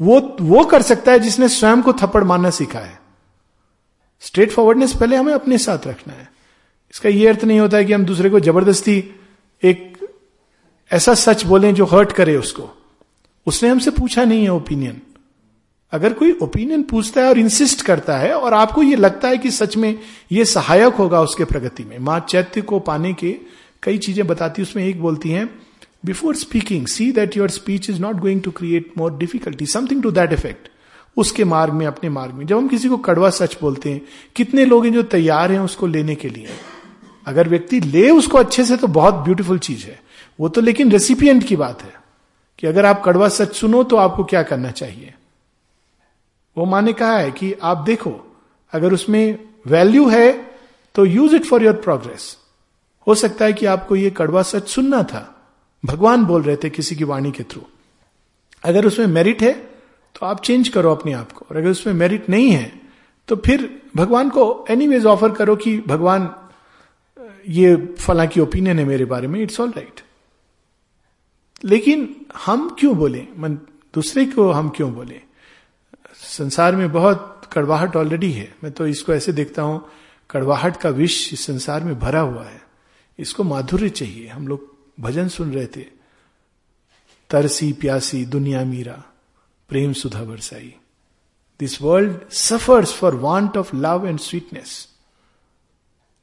S1: वो वो कर सकता है जिसने स्वयं को थप्पड़ मारना सीखा है। स्ट्रेट फॉरवर्डनेस पहले हमें अपने साथ रखना है। इसका यह अर्थ नहीं होता है कि हम दूसरे को ज़बरदस्ती एक ऐसा सच बोलें जो हर्ट करे उसको। उसने हमसे पूछा नहीं है ओपिनियन अगर कोई ओपिनियन पूछता है और इंसिस्ट करता है और आपको ये लगता है कि सच में ये सहायक होगा उसके प्रगति में। माँ चैत्य को पाने के कई चीज़ें बताती उसमें एक बोलती हैं before speaking see that your speech is not going to create more difficulty something to that effect उसके मार्ग में, अपने मार्ग में। जब हम किसी को कड़वा सच बोलते हैं, कितने लोग हैं जो तैयार हैं उसको लेने के लिए? अगर व्यक्ति ले उसको अच्छे से तो बहुत ब्यूटीफुल चीज़ है। वो तो लेकिन रेसिपियंट की बात है कि अगर आप कड़वा सच सुनो तो आपको क्या करना चाहिए? वो माँ ने कहा है कि आप देखो, अगर उसमें वैल्यू है तो use it for your progress हो सकता है कि आपको ये कड़वा सच सुनना था। भगवान बोल रहे थे किसी की वाणी के थ्रू अगर उसमें मेरिट है तो आप चेंज करो अपने आप को। और अगर उसमें मेरिट नहीं है तो फिर भगवान को एनी ऑफ़र करो कि, भगवान, ये फला की ओपिनियन है मेरे बारे में इट्स ऑल राइट लेकिन हम क्यों बोले? मन, दूसरे को हम क्यों बोले? संसार में बहुत कड़वाहट ऑलरेडी है। मैं तो इसको ऐसे देखता हूँ, कड़वाहट का विष इस संसार में भरा हुआ है। इसको माधुर्य चाहिए। हम लोग भजन सुन रहे थे। तरसी प्यासी दुनिया मीरा, प्रेम सुधा बरसाई। This world suffers for want of love and sweetness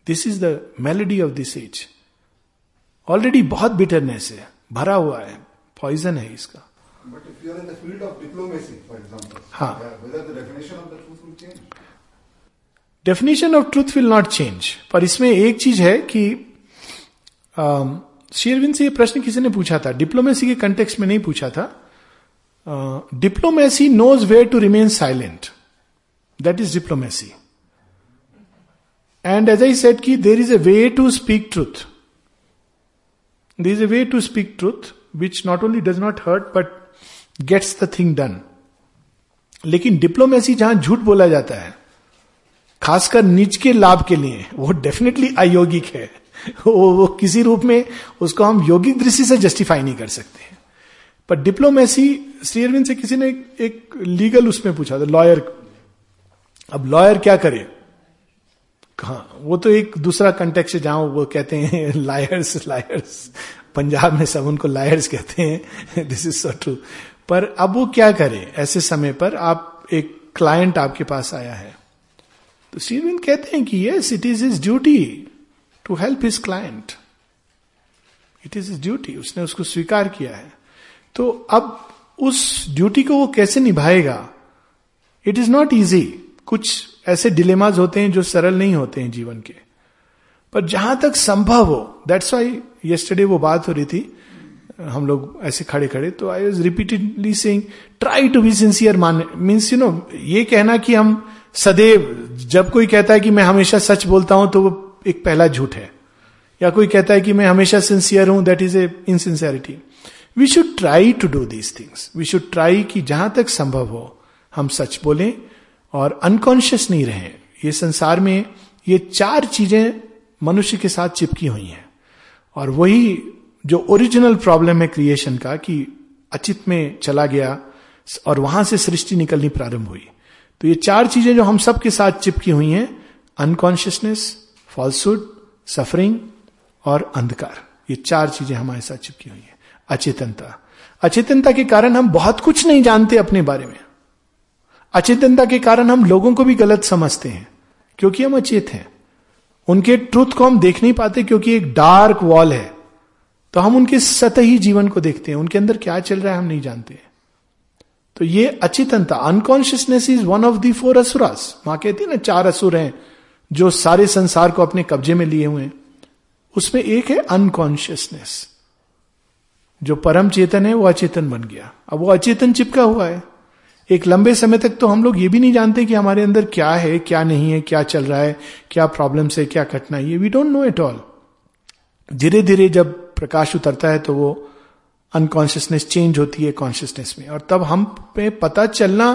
S1: this is the melody of this age already बहुत बिटरनेस है, भरा हुआ है पॉइजन है इसका। But if you are in the field of diplomacy, for example, हाँ. whether the definition of the truth will change? Definition of truth will not change पर इसमें एक चीज़ है कि शेरविन से ये प्रश्न किसी ने पूछा था? डिप्लोमेसी के कंटेक्स्ट में नहीं पूछा था। Diplomacy knows where to remain silent that is diplomacy and as I said की there is a way to speak truth there is a way to speak truth which not only does not hurt but gets the thing done लेकिन डिप्लोमेसी जहाँ झूठ बोला जाता है खासकर निज के लाभ के लिए वो डेफिनेटली अयोगिक है। वो, वो किसी रूप में उसको हम योगिक दृष्टि से जस्टिफाई नहीं कर सकते। पर डिप्लोमेसी श्री अरविंद से किसी ने एक, लीगल उसमें पूछा था लॉयर अब लॉयर क्या करे? कहा? वो तो एक दूसरा कंटेक्स है जहाँ वो कहते हैं लायर्स लायर्स पंजाब में सब उनको लायर्स कहते हैं। दिस इज़ सो ट्रू पर अब वो क्या करे? ऐसे समय पर आप एक क्लाइंट आपके पास आया है। तो श्रीविंद कहते हैं कि yes it is his duty to help his client it is his duty उसने उसको स्वीकार किया है। तो अब उस ड्यूटी को वो कैसे निभाएगा? इट इज़ नॉट इजी कुछ ऐसे डिलेमाज होते हैं जो सरल नहीं होते हैं जीवन के। पर जहाँ तक संभव हो दैट्स वाई यस्टरडे वो बात हो रही थी हम लोग ऐसे खड़े खड़े तो I was repeatedly saying try to be sincere मान मीन्स यू नो ये कहना कि हम सदैव, जब कोई कहता है कि मैं हमेशा सच बोलता हूँ तो वो एक पहला झूठ है। या कोई कहता है कि मैं हमेशा सिंसियर हूँ that is a insincerity we should try to do these things we should try कि जहाँ तक संभव हो, हम सच बोलें और अनकॉन्शियस नहीं रहे। ये संसार में ये चार चीज़ें मनुष्य के साथ चिपकी हुई हैं। और वही जो ओरिजिनल प्रॉब्लम है क्रिएशन का, कि अचित में चला गया और वहाँ से सृष्टि निकलनी प्रारंभ हुई। तो ये चार चीज़ें जो हम सबके साथ चिपकी हुई हैं अनकॉन्शियसनेस फॉल्सुड सफरिंग और अंधकार। ये चार चीज़ें हमारे साथ चिपकी हुई हैं। अचेतनता। अचेतनता के कारण हम बहुत कुछ नहीं जानते अपने बारे में। अचेतनता के कारण हम लोगों को भी गलत समझते हैं, क्योंकि हम अचेत हैं। उनके ट्रुथ को हम देख नहीं पाते, क्योंकि एक डार्क वॉल है। तो हम उनके सतही जीवन को देखते हैं। उनके अंदर क्या चल रहा है हम नहीं जानते। तो ये अचेतनता unconsciousness is one of the four asuras माँ कहती है ना, चार असुर हैं जो सारे संसार को अपने कब्जे में लिए हुए हैं। उसमें एक है अनकॉन्शियसनेस जो परम चेतन है, वो अचेतन बन गया। अब वो अचेतन चिपका हुआ है। एक लंबे समय तक तो हम लोग ये भी नहीं जानते कि हमारे अंदर क्या है, क्या नहीं है, क्या चल रहा है, क्या प्रॉब्लम्स है, क्या कठिनाई है। We don't know it all धीरे धीरे जब प्रकाश उतरता है तो वो अनकॉन्शियसनेस चेंज होती है कॉन्शियसनेस में। और तब हम पे पता चलना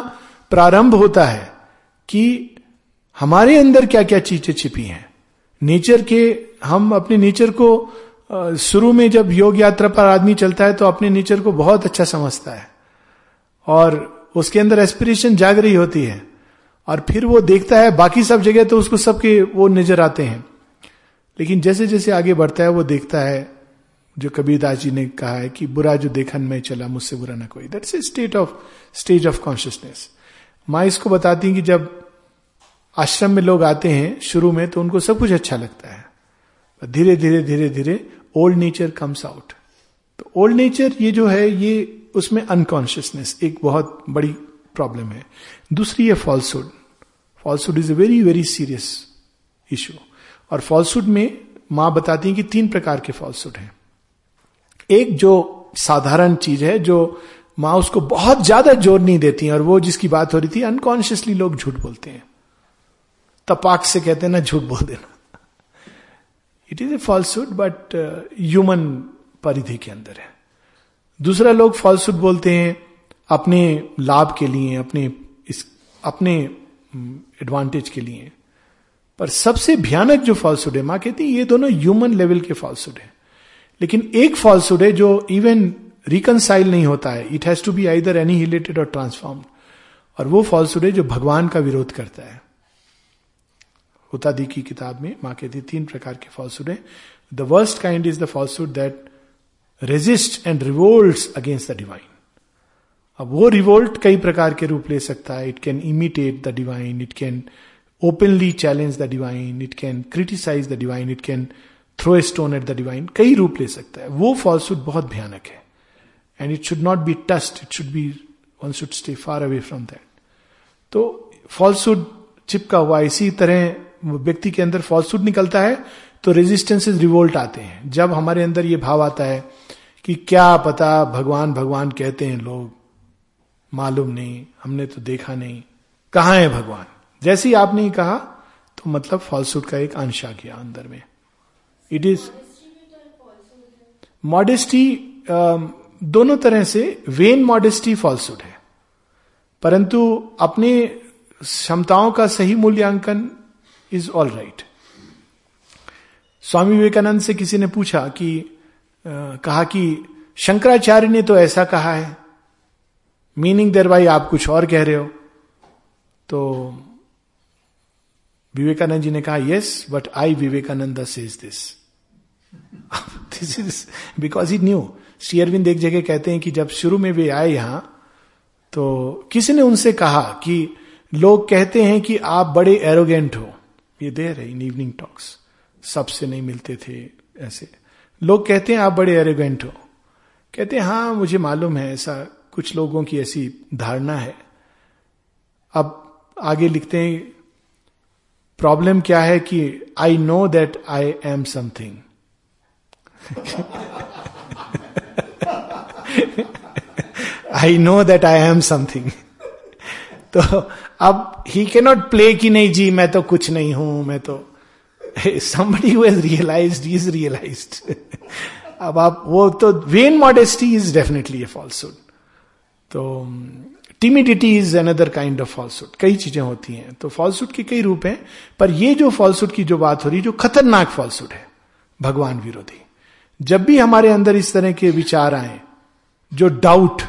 S1: प्रारंभ होता है कि हमारे अंदर क्या क्या चीज़ें छिपी हैं। नेचर के, हम अपने नेचर को शुरू में जब योग यात्रा पर आदमी चलता है तो अपने नेचर को बहुत अच्छा समझता है। और उसके अंदर एस्पिरेशन जाग रही होती है। और फिर वो देखता है बाकी सब जगह तो उसको सबके वो नज़र आते हैं। लेकिन जैसे जैसे आगे बढ़ता है वो देखता है जो कबीरदास जी ने कहा है कि बुरा जो देखन में चला, मुझसे बुरा ना कोई। That's a state of stage of consciousness माँ इसको बताती हैं कि जब आश्रम में लोग आते हैं शुरू में तो उनको सब कुछ अच्छा लगता है। धीरे धीरे धीरे धीरे ओल्ड नेचर कम्स आउट तो ओल्ड नेचर ये जो है, ये उसमें अनकॉन्शियसनेस एक बहुत बड़ी प्रॉब्लम है। दूसरी है falsehood falsehood is a very very serious issue और फॉल्सुड में माँ बताती है कि तीन प्रकार के फॉल्सुड हैं। एक जो साधारण चीज़ है, जो माँ उसको बहुत ज़्यादा ज़ोर नहीं देती और वो जिसकी बात हो रही थी अनकॉन्शियसली लोग झूठ बोलते हैं। तपाक से कहते हैं, ना, झूठ बोल देना। It is a falsehood but human परिधि के अंदर है। दूसरा लोग फॉल्सुड बोलते हैं, अपने लाभ के लिए, अपने इस, अपने एडवांटेज के लिए। पर सबसे भयानक जो फॉल्सुड है, माँ कहती है, ये दोनों ह्यूमन लेवल के फॉल्सुड है। लेकिन एक फॉल्सुड है जो इवन रिकनसाइल नहीं होता है। It has to be either annihilated और ट्रांसफॉर्म और वो फॉल्सुड है जो भगवान का विरोध करता है। हुतादी की किताब में माँ कहती तीन प्रकार के फॉल्सुड है। The worst kind is the falsehood that resist and revolt against the divine अब वो रिवोल्ट कई प्रकार के रूप ले सकता है। It can imitate the divine it can openly challenge the divine it can criticise the divine it can throw a stone at the divine कई रूप ले सकता है। वो फॉल्सुड बहुत भयानक है। And it should not be touched it should be one should stay far away from that तो फॉल्सुड चिपका हुआ, इसी तरह व्यक्ति के अंदर फॉल्सुड निकलता है तो रेजिस्टेंसेज रिवोल्ट आते हैं। जब हमारे अंदर ये भाव आता है कि क्या पता भगवान भगवान कहते हैं लोग, मालूम नहीं, हमने तो देखा नहीं। कहा है भगवान? जैसे ही आपने कहा तो मतलब फॉल्सूट का एक अंश आ गया अंदर में। इट इज़ मॉडेस्टी दोनों तरह से वेन मॉडेस्टी फॉल्सुड है। परंतु अपने क्षमताओं का सही मूल्यांकन is all right Swami Vivekananda से किसी ने पूछा कि आ, कहा कि शंकराचार्य ने तो ऐसा कहा है मीनिंग देर भाई आप कुछ और कह रहे हो। तो विवेकानंद जी ने कहा yes but I Vivekananda says this this is because he knew Shri एक जगह कहते हैं कि जब शुरू में वे आए यहाँ तो किसी ने उनसे कहा कि लोग कहते हैं कि आप बड़े एरोगेंट हो? ये दे रहे इन इवनिंग टॉक्स सबसे नहीं मिलते थे ऐसे। लोग कहते हैं आप बड़े एरोगेंट हो। कहते हैं हाँ मुझे मालूम है, ऐसा कुछ लोगों की ऐसी धारणा है। अब आगे लिखते हैं प्रॉब्लम क्या है कि I know that I am something I know that I am something तो अब ही के नॉट प्ले कि नहीं, जी, मैं तो कुछ नहीं हूँ, मैं तो somebody who has realized is realized. अब आप, वो तो when modesty is definitely a falsehood तो timidity is another kind of falsehood कई चीज़ें होती हैं तो फॉल्सुड के कई रूप हैं, पर ये जो फॉल्सुड की जो बात हो रही जो खतरनाक फॉल्सुड है, भगवान विरोधी। जब भी हमारे अंदर इस तरह के विचार आए, जो doubt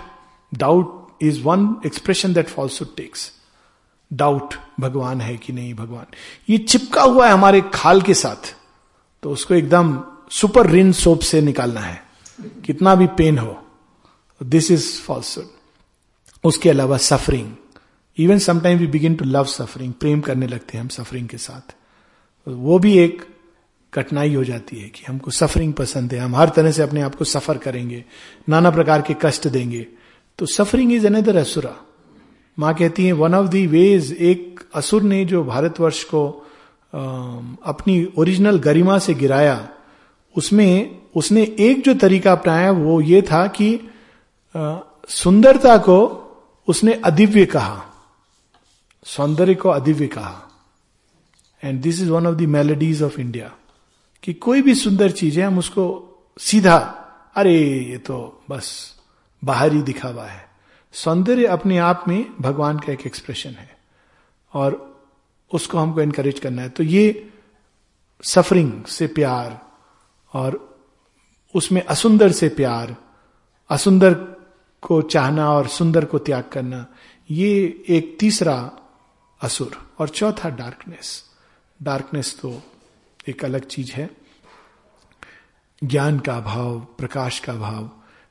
S1: doubt is one expression that falsehood takes doubt भगवान है कि नहीं भगवान? ये चिपका हुआ है हमारे खाल के साथ तो उसको एकदम सुपर रिन सोप से निकालना है। कितना भी पेन हो दिस इज़ फॉल्सुड उसके अलावा suffering even sometime we begin to love suffering प्रेम करने लगते हैं हम सफरिंग के साथ। वो भी एक कठिनाई हो जाती है कि हमको सफरिंग पसंद है, हम हर तरह से अपने आप को सफ़र करेंगे, नाना प्रकार के कष्ट देंगे। तो सफरिंग इज़ अनदर असुरा माँ कहती है वन ऑफ़ दी वेज एक असुर ने जो भारतवर्ष को अपनी ओरिजिनल गरिमा से गिराया, उसमें, उसने एक जो तरीका अपनाया वो ये था कि सुंदरता को उसने अदिव्य कहा। सौंदर्य को अदिव्य कहा। And this is one of the maladies of India कि कोई भी सुंदर चीज़ है, हम उसको सीधा, अरे, ये तो बस बाहरी दिखावा है। सौंदर्य अपने आप में भगवान का एक एक्सप्रेशन है और उसको हमको एनकरेज करना है। तो ये सफरिंग से प्यार और उसमें असुंदर से प्यार, असुंदर को चाहना और सुंदर को त्याग करना, ये एक तीसरा असुर। और चौथा डार्कनेस डार्कनेस तो एक अलग चीज़ है। ज्ञान का भाव प्रकाश का भाव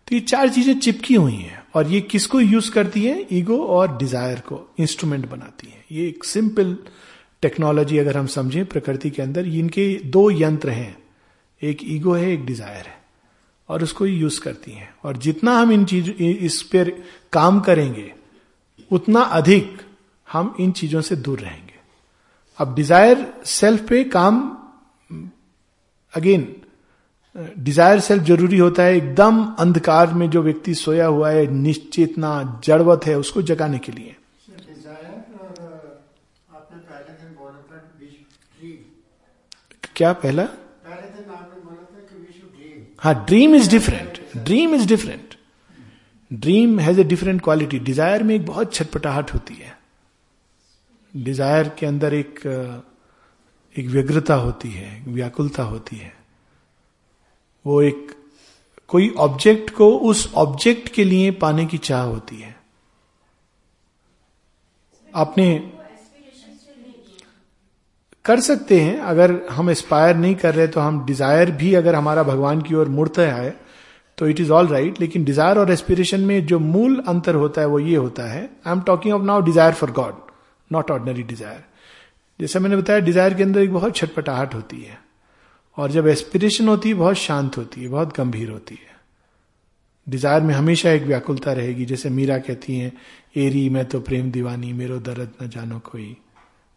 S1: तो ये चार चीज़ें चिपकी हुई हैं और ये किसको यूज़ करती है? ईगो और डिज़ायर को, इंस्ट्रूमेंट बनाती है। ये एक सिंपल टेक्नोलॉजी अगर हम समझें प्रकृति के अंदर, इनके दो यंत्र हैं। एक ईगो है, एक डिज़ायर है और उसको यूज़ करती हैं। और जितना हम इन चीज़ इस पर काम करेंगे, उतना अधिक हम इन चीज़ों से दूर रहेंगे। अब डिज़ायर सेल्फ पे काम अगेन डिज़ायर सेल्फ ज़रूरी होता है एकदम अंधकार में जो व्यक्ति सोया हुआ है निश्चेतना जड़वत है उसको जगाने के लिए। क्या पहला? हाँ dream is different dream is different dream has a different quality desire में एक बहुत छटपटाहट होती है। डिज़ायर के अंदर एक एक व्यग्रता होती है व्याकुलता होती है। वो एक, कोई ऑब्जेक्ट को उस ऑब्जेक्ट के लिए पाने की चाह होती है। आपने कर सकते हैं, अगर हम एस्पायर नहीं कर रहे तो हम डिज़ायर भी अगर हमारा भगवान की ओर मुड़ता है तो इट इज़ ऑल राइट लेकिन डिज़ायर और एस्पिरेशन में जो मूल अंतर होता है वो ये होता है I am talking of now desire for God not ordinary desire जैसे मैंने बताया डिज़ायर के अंदर एक बहुत छटपटाहट होती है। और जब एस्पिरेशन होती है, बहुत शांत होती है, बहुत गंभीर होती है। डिज़ायर में हमेशा एक व्याकुलता रहेगी, जैसे मीरा कहती हैं, एरी, मैं तो प्रेम दीवानी, मेरो दर्द न जानो कोई।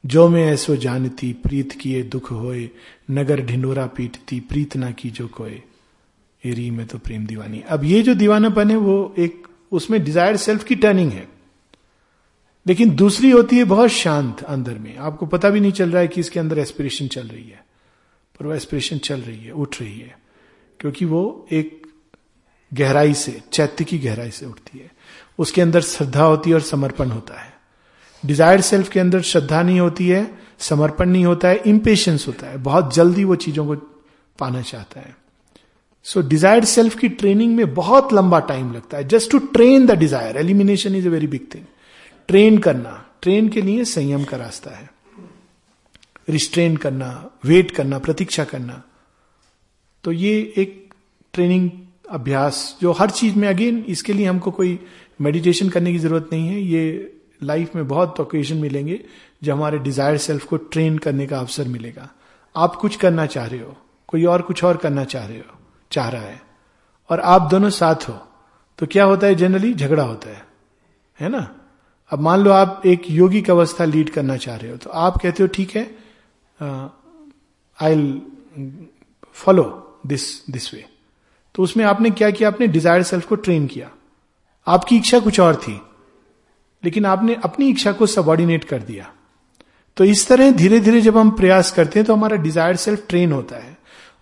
S1: जो मैं ऐसो जानती, प्रीत किए दुख होए। नगर ढिंडोरा पीटती, प्रीत ना की जो कोई एरी, में तो प्रेम दीवानी। अब ये जो दीवानापन है, वो एक, उसमें डिज़ायर सेल्फ की टर्निंग है। लेकिन दूसरी होती है बहुत शांत अंदर में। आपको पता भी नहीं चल रहा है कि इसके अंदर एस्पिरेशन चल रही है। पर वो एस्पिरेशन चल रही है, उठ रही है। क्योंकि वो एक गहराई से चैत्य की गहराई से उठती है। उसके अंदर श्रद्धा होती है और समर्पण होता है। डिजायर्ड सेल्फ के अंदर श्रद्धा नहीं होती है, समर्पण नहीं होता है इम्पेशंस होता है। बहुत जल्दी वो चीज़ों को पाना चाहता है। सो डिजायर्ड सेल्फ की ट्रेनिंग में बहुत लंबा टाइम लगता है। Just to train the desire elimination is a very big thing train करना, ट्रेन के लिए संयम का रास्ता है। रिस्ट्रेन करना, वेट करना, प्रतीक्षा करना। तो ये एक ट्रेनिंग अभ्यास, जो हर चीज़ में अगेन इसके लिए हमको कोई मेडिटेशन करने की ज़रूरत नहीं है। ये लाइफ में बहुत ओकेजन मिलेंगे जो हमारे डिज़ायर सेल्फ को ट्रेन करने का अवसर मिलेगा। आप कुछ करना चाह रहे हो, कोई और कुछ और करना चाह रहे हो, चाह रहा है, और आप दोनों साथ हो तो क्या होता है? जनरली झगड़ा होता है। है ना? अब मान लो आप एक योगिक अवस्था लीड करना चाह रहे हो तो आप कहते हो, ठीक है I follow this this way तो उसमें आपने क्या किया? आपने डिज़ायर सेल्फ को ट्रेन किया। आपकी इच्छा कुछ और थी, लेकिन आपने अपनी इच्छा को सबॉर्डिनेट कर दिया। तो इस तरह धीरे धीरे जब हम प्रयास करते हैं तो हमारा डिज़ायर सेल्फ ट्रेन होता है,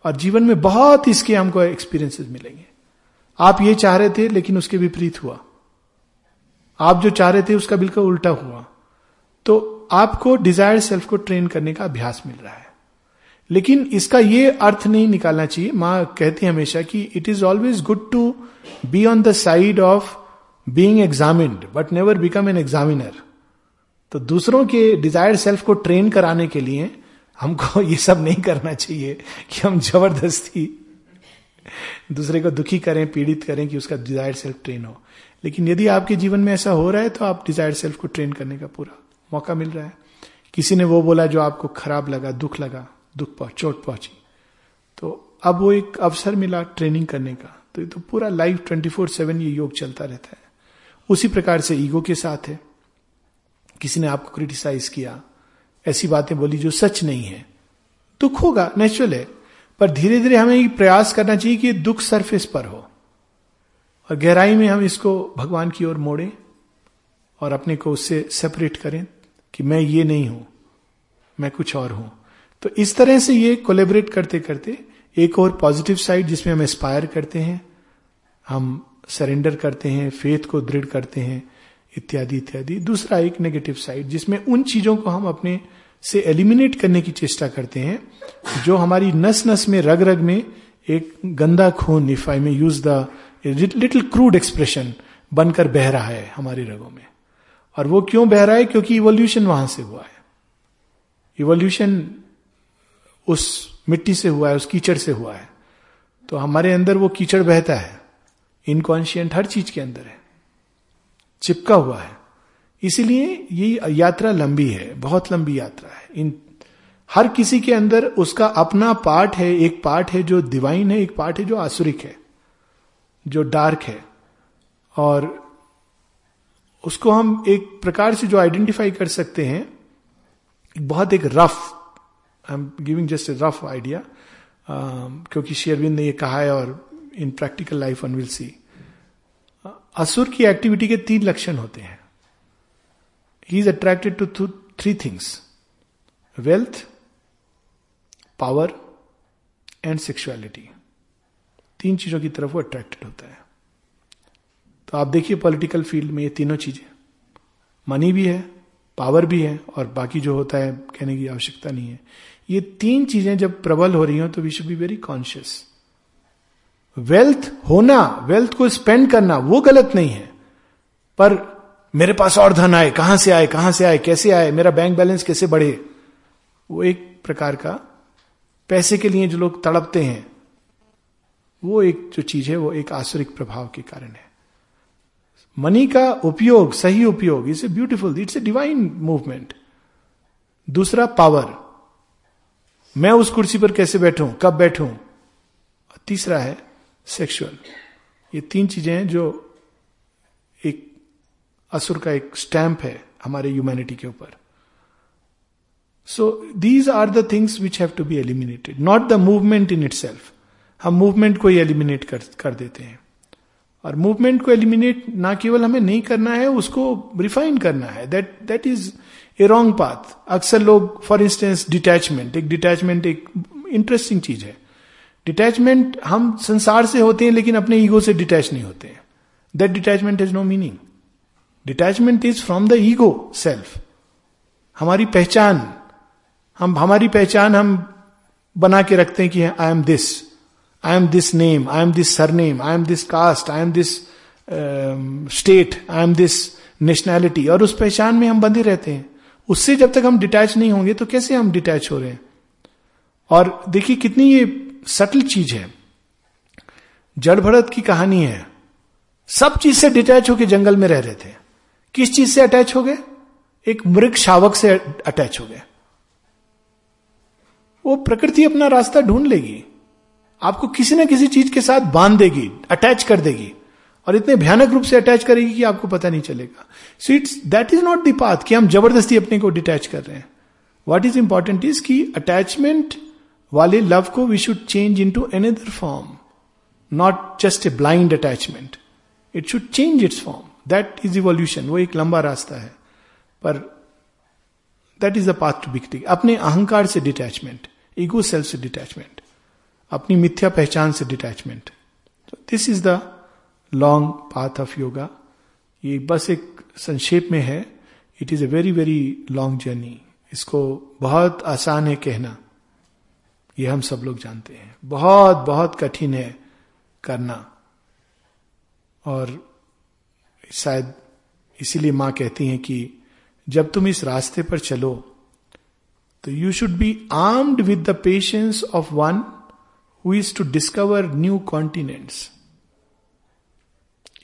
S1: और जीवन में बहुत इसके हमको एक्सपीरियंसेस मिलेंगे। आप ये चाह रहे थे, लेकिन उसके विपरीत हुआ। आप जो चाह रहे थे उसका बिल्कुल उल्टा हुआ। तो आपको डिज़ायर सेल्फ को ट्रेन करने का अभ्यास मिल रहा है। लेकिन इसका ये अर्थ नहीं निकालना चाहिए। माँ कहती है हमेशा कि it is always good to be on the side of being examined but never become an examiner तो दूसरों के डिज़ायर सेल्फ को ट्रेन कराने के लिए हमको ये सब नहीं करना चाहिए कि हम ज़बरदस्ती दूसरे को दुखी करें, पीड़ित करें कि उसका डिज़ायर सेल्फ ट्रेन हो। लेकिन यदि आपके जीवन में ऐसा हो रहा है तो आप डिज़ायर सेल्फ को ट्रेन करने का पूरा मौका मिल रहा है। किसी ने वो बोला जो आपको खराब लगा, दुख लगा, दुख पहुँच, चोट पहुँची। तो अब वो एक अवसर मिला ट्रेनिंग करने का। तो ये तो पूरा लाइफ ट्वेंटी फोर सेवन ये योग चलता रहता है। उसी प्रकार से ईगो के साथ है। किसी ने आपको क्रिटिसाइज किया, ऐसी बातें बोली जो सच नहीं है। दुख होगा नेचुरल है। पर धीरे धीरे हमें प्रयास करना चाहिए कि दुख सरफेस पर हो। और गहराई में हम इसको भगवान की ओर मोड़े और अपने को उससे सेपरेट करें कि मैं ये नहीं हूँ, मैं कुछ और हूँ। तो इस तरह से ये कोलेबरेट करते करते एक और पॉजिटिव साइड जिसमें हम एस्पायर करते हैं, हम सरेंडर करते हैं फेथ को दृढ़ करते हैं, इत्यादि इत्यादि। दूसरा एक नेगेटिव साइड जिसमें उन चीज़ों को हम अपने से एलिमिनेट करने की चेष्टा करते हैं, जो हमारी नस नस में रग रग में एक गंदा खून if I may use the little crude expression बनकर बह रहा है हमारी रगों में। और वो क्यों बह रहा है? क्योंकि इवोल्यूशन वहाँ से हुआ है। इवोल्यूशन उस मिट्टी से हुआ है, उस कीचड़ से हुआ है। तो हमारे अंदर वो कीचड़ बहता है। इनकॉन्शियंट हर चीज़ के अंदर है। चिपका हुआ है। इसीलिए ये यात्रा लंबी है, बहुत लंबी यात्रा है। इन, हर किसी के अंदर उसका अपना पार्ट है, एक पार्ट है जो डिवाइन है, एक पार्ट है जो आसुरिक है। जो डार्क है, और उसको हम एक प्रकार से जो आइडेंटिफाई कर सकते हैं बहुत एक rough I am giving just a rough idea क्योंकि शेयरविंद ने ये कहा है और in practical life one will see असुर की एक्टिविटी के तीन लक्षण होते हैं। He is attracted to three things wealth power and sexuality तीन चीज़ों की तरफ़ वो अट्रैक्टेड होता है। तो आप देखिए पॉलिटिकल फ़ील्ड में ये तीनों चीज़ें। मनी भी है पावर भी है, और बाकी जो होता है, कहने की आवश्यकता नहीं है। ये तीन चीज़ें जब प्रबल हो रही हो तो we should be very conscious wealth होना वेल्थ को स्पेंड करना, वो गलत नहीं है। पर मेरे पास और धन आए, कहाँ से आए, कहाँ से आए, कैसे आए, मेरा बैंक बैलेंस कैसे बढ़े? वो एक प्रकार का पैसे के लिए जो लोग तड़पते हैं। वो एक जो चीज़ है, वो एक आसुरिक प्रभाव के कारण है। मनी का उपयोग, सही उपयोग, it's a beautiful, it's a divine movement. दूसरा, पावर। मैं उस कुर्सी पर कैसे बैठूं, कब बैठूं? तीसरा है, सेक्सुअल। ये तीन चीज़ें हैं जो एक असुर का एक स्टैंप है हमारे ह्यूमैनिटी के ऊपर। So these are the things which have to be eliminated not the movement in itself हम मूवमेंट को ही एलिमिनेट कर, कर देते हैं। और मूवमेंट को एलिमिनेट ना केवल हमें नहीं करना है उसको रिफाइन करना है। That that is a wrong path अक्सर लोग फॉर इंस्टेंस डिटैचमेंट एक डिटैचमेंट एक इंटरेस्टिंग चीज़ है। डिटैचमेंट हम संसार से होते हैं लेकिन अपने ईगो से डिटैच नहीं होते हैं। That detachment is no meaning detachment is from the ego self हमारी पहचान हम हमारी पहचान हम बना के रखते हैं कि I am this I am this name I am this surname I am this caste I am this state I am this nationality और उस पहचान में हम बंधे रहते हैं। उससे जब तक हम डिटैच नहीं होंगे तो कैसे हम डिटैच हो रहे हैं? और देखिए कितनी ये सटल चीज़ है। जड़ भरत की कहानी है। सब चीज़ से डिटैच होकर जंगल में रह रहे थे। किस चीज़ से अटैच हो गए? एक मृग शावक से अटैच हो गए। वो प्रकृति अपना रास्ता ढूंढ लेगी। आपको किसी ना किसी चीज़ के साथ बाँध देगी अटैच कर देगी। और इतने भयानक रूप से अटैच करेगी कि आपको पता नहीं चलेगा। So it's that is not the path कि हम ज़बरदस्ती अपने को डिटैच कर रहे हैं। वॉट इज़ इंपॉर्टेंट इज़ कि अटैचमेंट वाले लव को we should change into another form not just a blind attachment it should change its form that is evolution वो एक लंबा रास्ता है। पर that is the path to बिकटिंग अपने अहंकार से डिटैचमेंट ईगो सेल्फ से डिटैचमेंट अपनी मिथ्या पहचान से detachment this is the long path of yoga ये बस एक संक्षेप में है. It is a very very long journey इसको बहुत आसान है कहना. ये हम सब लोग जानते हैं. बहुत बहुत कठिन है करना. और शायद इसीलिए माँ कहती हैं कि जब तुम इस रास्ते पर चलो तो you should be armed with the patience of one who is to discover new continents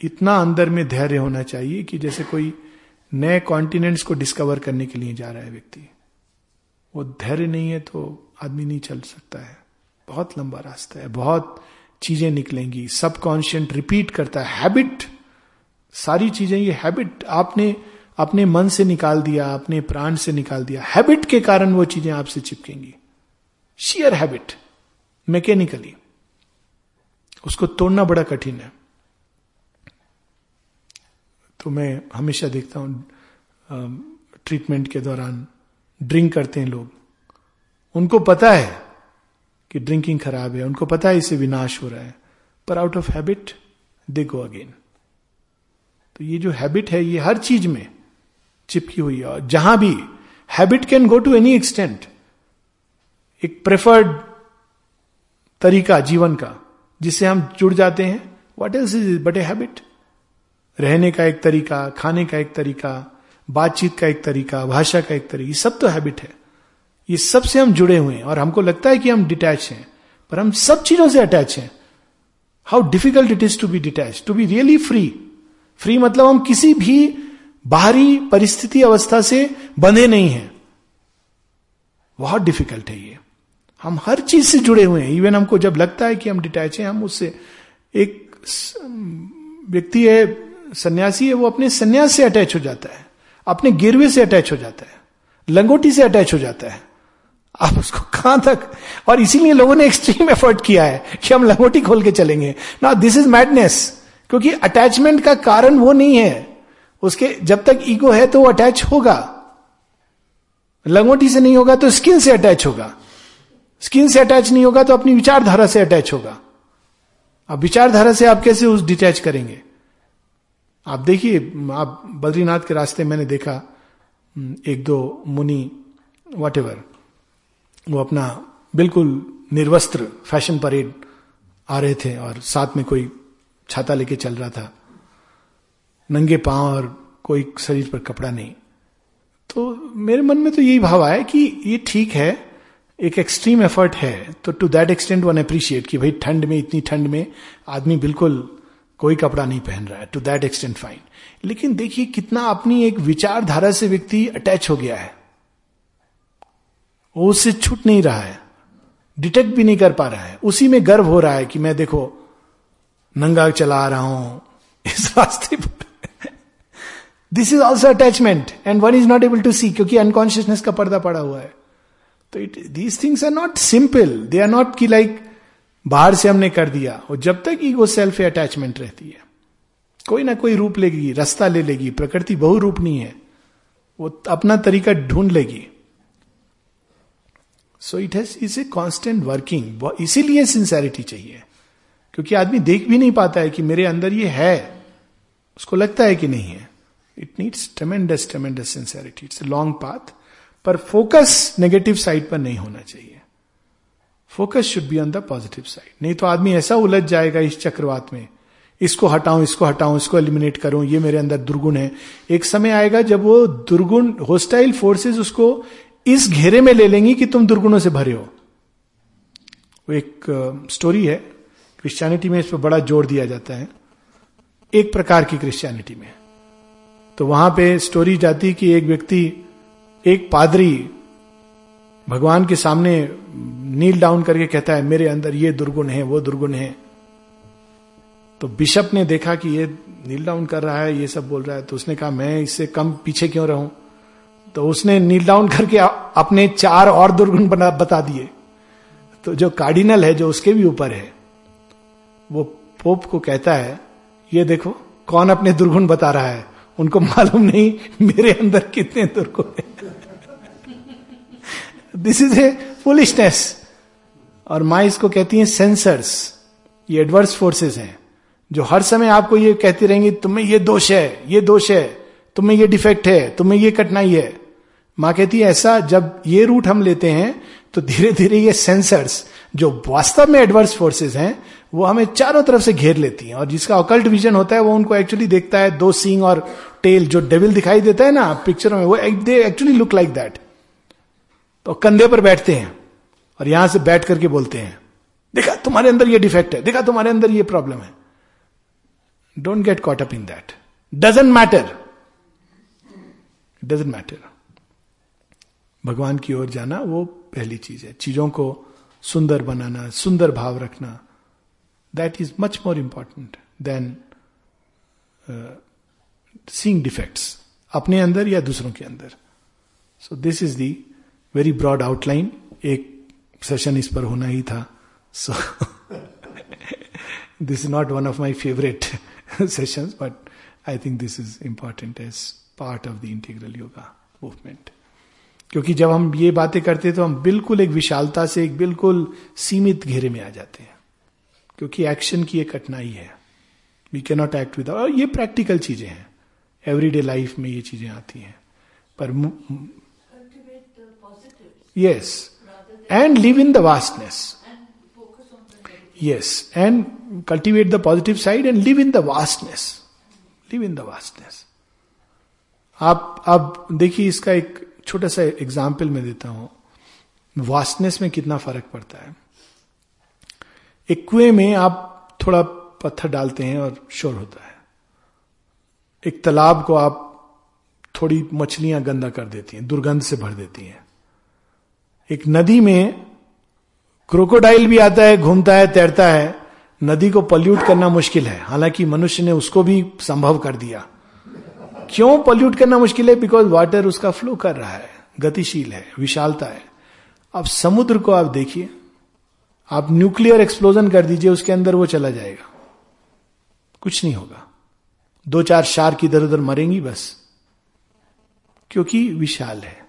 S1: इतना अंदर में धैर्य होना चाहिए कि जैसे कोई नए कॉन्टिनेंट्स को डिस्कवर करने के लिए जा रहा है व्यक्ति। वो धैर्य नहीं है तो आदमी नहीं चल सकता है। बहुत लंबा रास्ता है। बहुत चीज़ें निकलेंगी। सबकॉन्शियंट रिपीट करता है। हैबिट सारी चीज़ें, ये हैबिट आपने अपने मन से निकाल दिया अपने प्राण से निकाल दिया। हैबिट के कारण वो चीज़ें आपसे चिपकेंगी। शियर हैबिट मैकेनिकली उसको तोड़ना बड़ा कठिन है। तो मैं हमेशा देखता हूँ ट्रीटमेंट के दौरान ड्रिंक करते हैं लोग। उनको पता है कि ड्रिंकिंग खराब है, उनको पता है इससे विनाश हो रहा है। पर out of habit they go again तो ये जो हैबिट है, ये हर चीज़ में चिपकी हुई है। और जहाँ भी habit can go to any extent एक प्रेफर्ड तरीका जीवन का, जिससे हम जुड़ जाते हैं। What else is but a habit रहने का एक तरीका, खाने का एक तरीका, बातचीत का एक तरीका, भाषा का एक तरीका, ये सब तो हैबिट है। ये सबसे हम जुड़े हुए हैं और हमको लगता है कि हम डिटैच हैं, पर हम सब चीज़ों से अटैच हैं। How difficult it is to be detach to be really free free मतलब हम किसी भी बाहरी परिस्थिति अवस्था से बंधे नहीं हैं। बहुत डिफ़िकल्ट है ये। हम हर चीज़ से जुड़े हुए हैं। इवन हमको जब लगता है कि हम डिटैच हैं, हम उससे एक व्यक्ति है, सन्यासी है, वो अपने सन्यास से अटैच हो जाता है। अपने गिरवे से अटैच हो जाता है। लंगोटी से अटैच हो जाता है। आप उसको कहाँ तक? और इसीलिए लोगों ने एक्सट्रीम एफर्ट किया है कि हम लंगोटी खोल के चलेंगे। ना दिस इज़ मैडनेस क्योंकि अटैचमेंट का कारण वो नहीं है। उसके, जब तक ईगो है तो वो अटैच होगा। लंगोटी से नहीं होगा तो स्किन से अटैच होगा। स्किन से अटैच नहीं होगा तो अपनी विचारधारा से अटैच होगा। अब विचारधारा से आप कैसे उस डिटैच करेंगे? आप देखिए, आप बद्रीनाथ के रास्ते मैंने देखा एक दो मुनि वट वो अपना बिल्कुल निर्वस्त्र फ़ैशन परेड आ रहे थे और साथ में कोई छाता लेके चल रहा था। नंगे पाँव और कोई शरीर पर कपड़ा नहीं। तो मेरे मन में तो यही भाव आया कि ये ठीक है एक एक्सट्रीम एफर्ट है तो to that extent one appreciate कि भाई ठंड में, इतनी ठंड में आदमी बिल्कुल कोई कपड़ा नहीं पहन रहा है टू दैट एक्सटेंट फाइन लेकिन देखिए कितना अपनी एक विचारधारा से व्यक्ति अटैच हो गया है। वो उससे छूट नहीं रहा है डिटेक्ट भी नहीं कर पा रहा है। उसी में गर्व हो रहा है कि मैं देखो, नंगा चला रहा हूँ, इस रास्ते पर। This is also attachment and one is not able to see क्योंकि अनकॉन्शियसनेस का पर्दा पड़ा हुआ है। तो it these things are not simple they are not की लाइक बाहर से हमने कर दिया और जब तक ईगो सेल्फ अटैचमेंट रहती है। कोई ना कोई रूप लेगी, रास्ता ले लेगी, प्रकृति बहु रूप नहीं है। वो अपना तरीका ढूंढ लेगी। So it has is a constant working इसीलिए सिंसेरिटी चाहिए। क्योंकि आदमी देख भी नहीं पाता है कि मेरे अंदर ये है। उसको लगता है कि नहीं है। It needs tremendous tremendous sincerity it's a long path पर फोकस नेगेटिव साइड पर नहीं होना चाहिए। Focus should be on the positive side नहीं तो आदमी ऐसा उलझ जाएगा इस चक्रवात में। इसको हटाऊं इसको हटाऊं, इसको एलिमिनेट करूँ, ये मेरे अंदर दुर्गुण है। एक समय आएगा जब वो दुर्गुण होस्टाइल फोर्सेस उसको इस घेरे में ले लेंगी कि तुम दुर्गुणों से भरे हो। वो एक स्टोरी है। क्रिश्चियनिटी में इस पर बड़ा ज़ोर दिया जाता है। एक प्रकार की क्रिश्चियनिटी में। तो वहाँ पे स्टोरी जाती कि एक व्यक्ति एक पादरी भगवान के सामने नील डाउन करके कहता है, मेरे अंदर ये दुर्गुण है, वो दुर्गुण है. तो बिशप ने देखा कि ये नील डाउन कर रहा है, ये सब बोल रहा है तो उसने कहा, मैं इससे कम पीछे क्यों रहूँ? तो उसने नील डाउन करके अपने चार और दुर्गुण बना, बता दिए। तो जो कार्डिनल है, जो उसके भी ऊपर है, वो पोप को कहता है, ये देखो, कौन अपने दुर्गुण बता रहा है? उनको मालूम नहीं मेरे अंदर कितने दुर्गुण है। दिस इज़ ए फुलिशनेस और माँ इसको कहती है सेंसर्स ये एडवर्स फोर्सेस हैं, जो हर समय आपको ये कहती रहेंगी, तुम्हें ये दोष है, ये दोष है, तुम्हें ये डिफेक्ट है, तुम्हें ये कठिनाई है. माँ कहती है, ऐसा जब ये रूट हम लेते हैं तो धीरे धीरे ये सेंसर्स जो वास्तव में एडवर्स फोर्सेस हैं, वो हमें चारों तरफ़ से घेर लेती हैं और जिसका अकल्ट विजन होता है, वो उनको एक्चुअली देखता है, दो सींग और टेल जो डेविल दिखाई देता है ना पिक्चरों में, वो they actually look like that तो कंधे पर बैठते हैं और यहाँ से बैठ करके बोलते हैं, देखा तुम्हारे अंदर ये डिफेक्ट है, देखा तुम्हारे अंदर ये प्रॉब्लम है। Don't get caught up in that doesn't matter doesn't matter भगवान की ओर जाना वो पहली चीज़ है। चीज़ों को सुंदर बनाना, सुंदर भाव रखना that is much more important than seeing defects अपने अंदर या दूसरों के अंदर। So this is the very broad outline एक सेशन इस पर होना ही था। So this is not one of my favourite sessions but I think this is important as part of the integral yoga movement क्योंकि जब हम ये बातें करते हैं तो हम बिल्कुल एक विशालता से, एक बिल्कुल सीमित घेरे में आ जाते हैं। क्योंकि एक्शन की एक कठिनाई है। We can not act with और ये प्रैक्टिकल चीज़ें हैं। एवरीडे लाइफ में ये चीज़ें आती हैं। पर yes and live in the vastness yes and cultivate the positive side and live in the vastness live in the vastness आप अब देखिए इसका एक छोटा सा एग्ज़ाम्पल मैं देता हूँ। वास्टनेस में कितना फ़र्क पड़ता है? एक कुएँ में आप थोड़ा पत्थर डालते हैं और शोर होता है। एक तालाब को आप थोड़ी मछलियाँ गंदा कर देती हैं, दुर्गंध से भर देती हैं। एक नदी में क्रोकोडाइल भी आता है, घूमता है, तैरता है। नदी को पल्यूट करना मुश्किल है। हालाँकि मनुष्य ने उसको भी संभव कर दिया। क्यों पल्यूट करना मुश्किल है? बिकॉज़ वाटर उसका फ्लो कर रहा है। गतिशील है, विशालता है। अब समुद्र को आप देखिए। आप न्यूक्लियर एक्सप्लोजन कर दीजिए, उसके अंदर वो चला जाएगा। कुछ नहीं होगा। दो चार शार्क इधर उधर मरेंगी बस। क्योंकि विशाल है।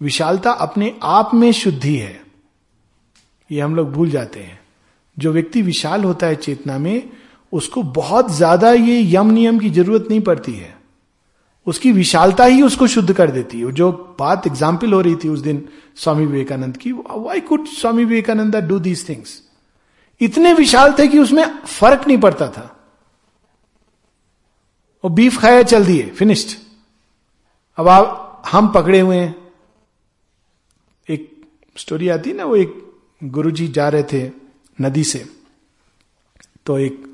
S1: विशालता अपने आप में शुद्धि है। ये हम लोग भूल जाते हैं। जो व्यक्ति विशाल होता है चेतना में, उसको बहुत ज़्यादा ये यम नियम की ज़रूरत नहीं पड़ती है। उसकी विशालता ही उसको शुद्ध कर देती है। जो बात एग्ज़ाम्पल हो रही थी उस दिन स्वामी विवेकानंद की why could Swami Vivekananda do these things इतने विशाल थे कि उसमें फ़र्क नहीं पड़ता था। वो बीफ खाया, चल दिए फिनिश्ड अब आप, हम पकड़े हुए हैं। स्टोरी आती ना, वो एक गुरुजी जा रहे थे नदी से तो एक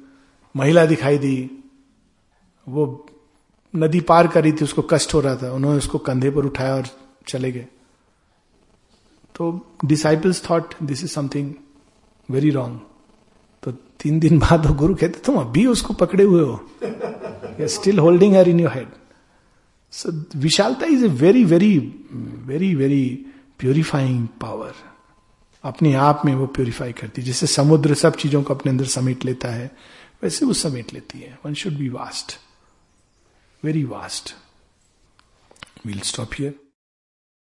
S1: महिला दिखाई दी। वो नदी पार कर रही थी, उसको कष्ट हो रहा था। उन्होंने उसको कंधे पर उठाया और चले गए। तो disciples thought this is something very wrong तो तीन दिन बाद वो गुरु कहते, तुम अभी उसको पकड़े हुए हो। Still holding her in your head so विशालता is a very very very very purifying power अपने आप में वो प्योरीफाई करती है जैसे समुद्र सब चीज़ों को अपने अंदर समेट लेता है, वैसे वो समेट लेती है। One should be vast very vast we'll stop here.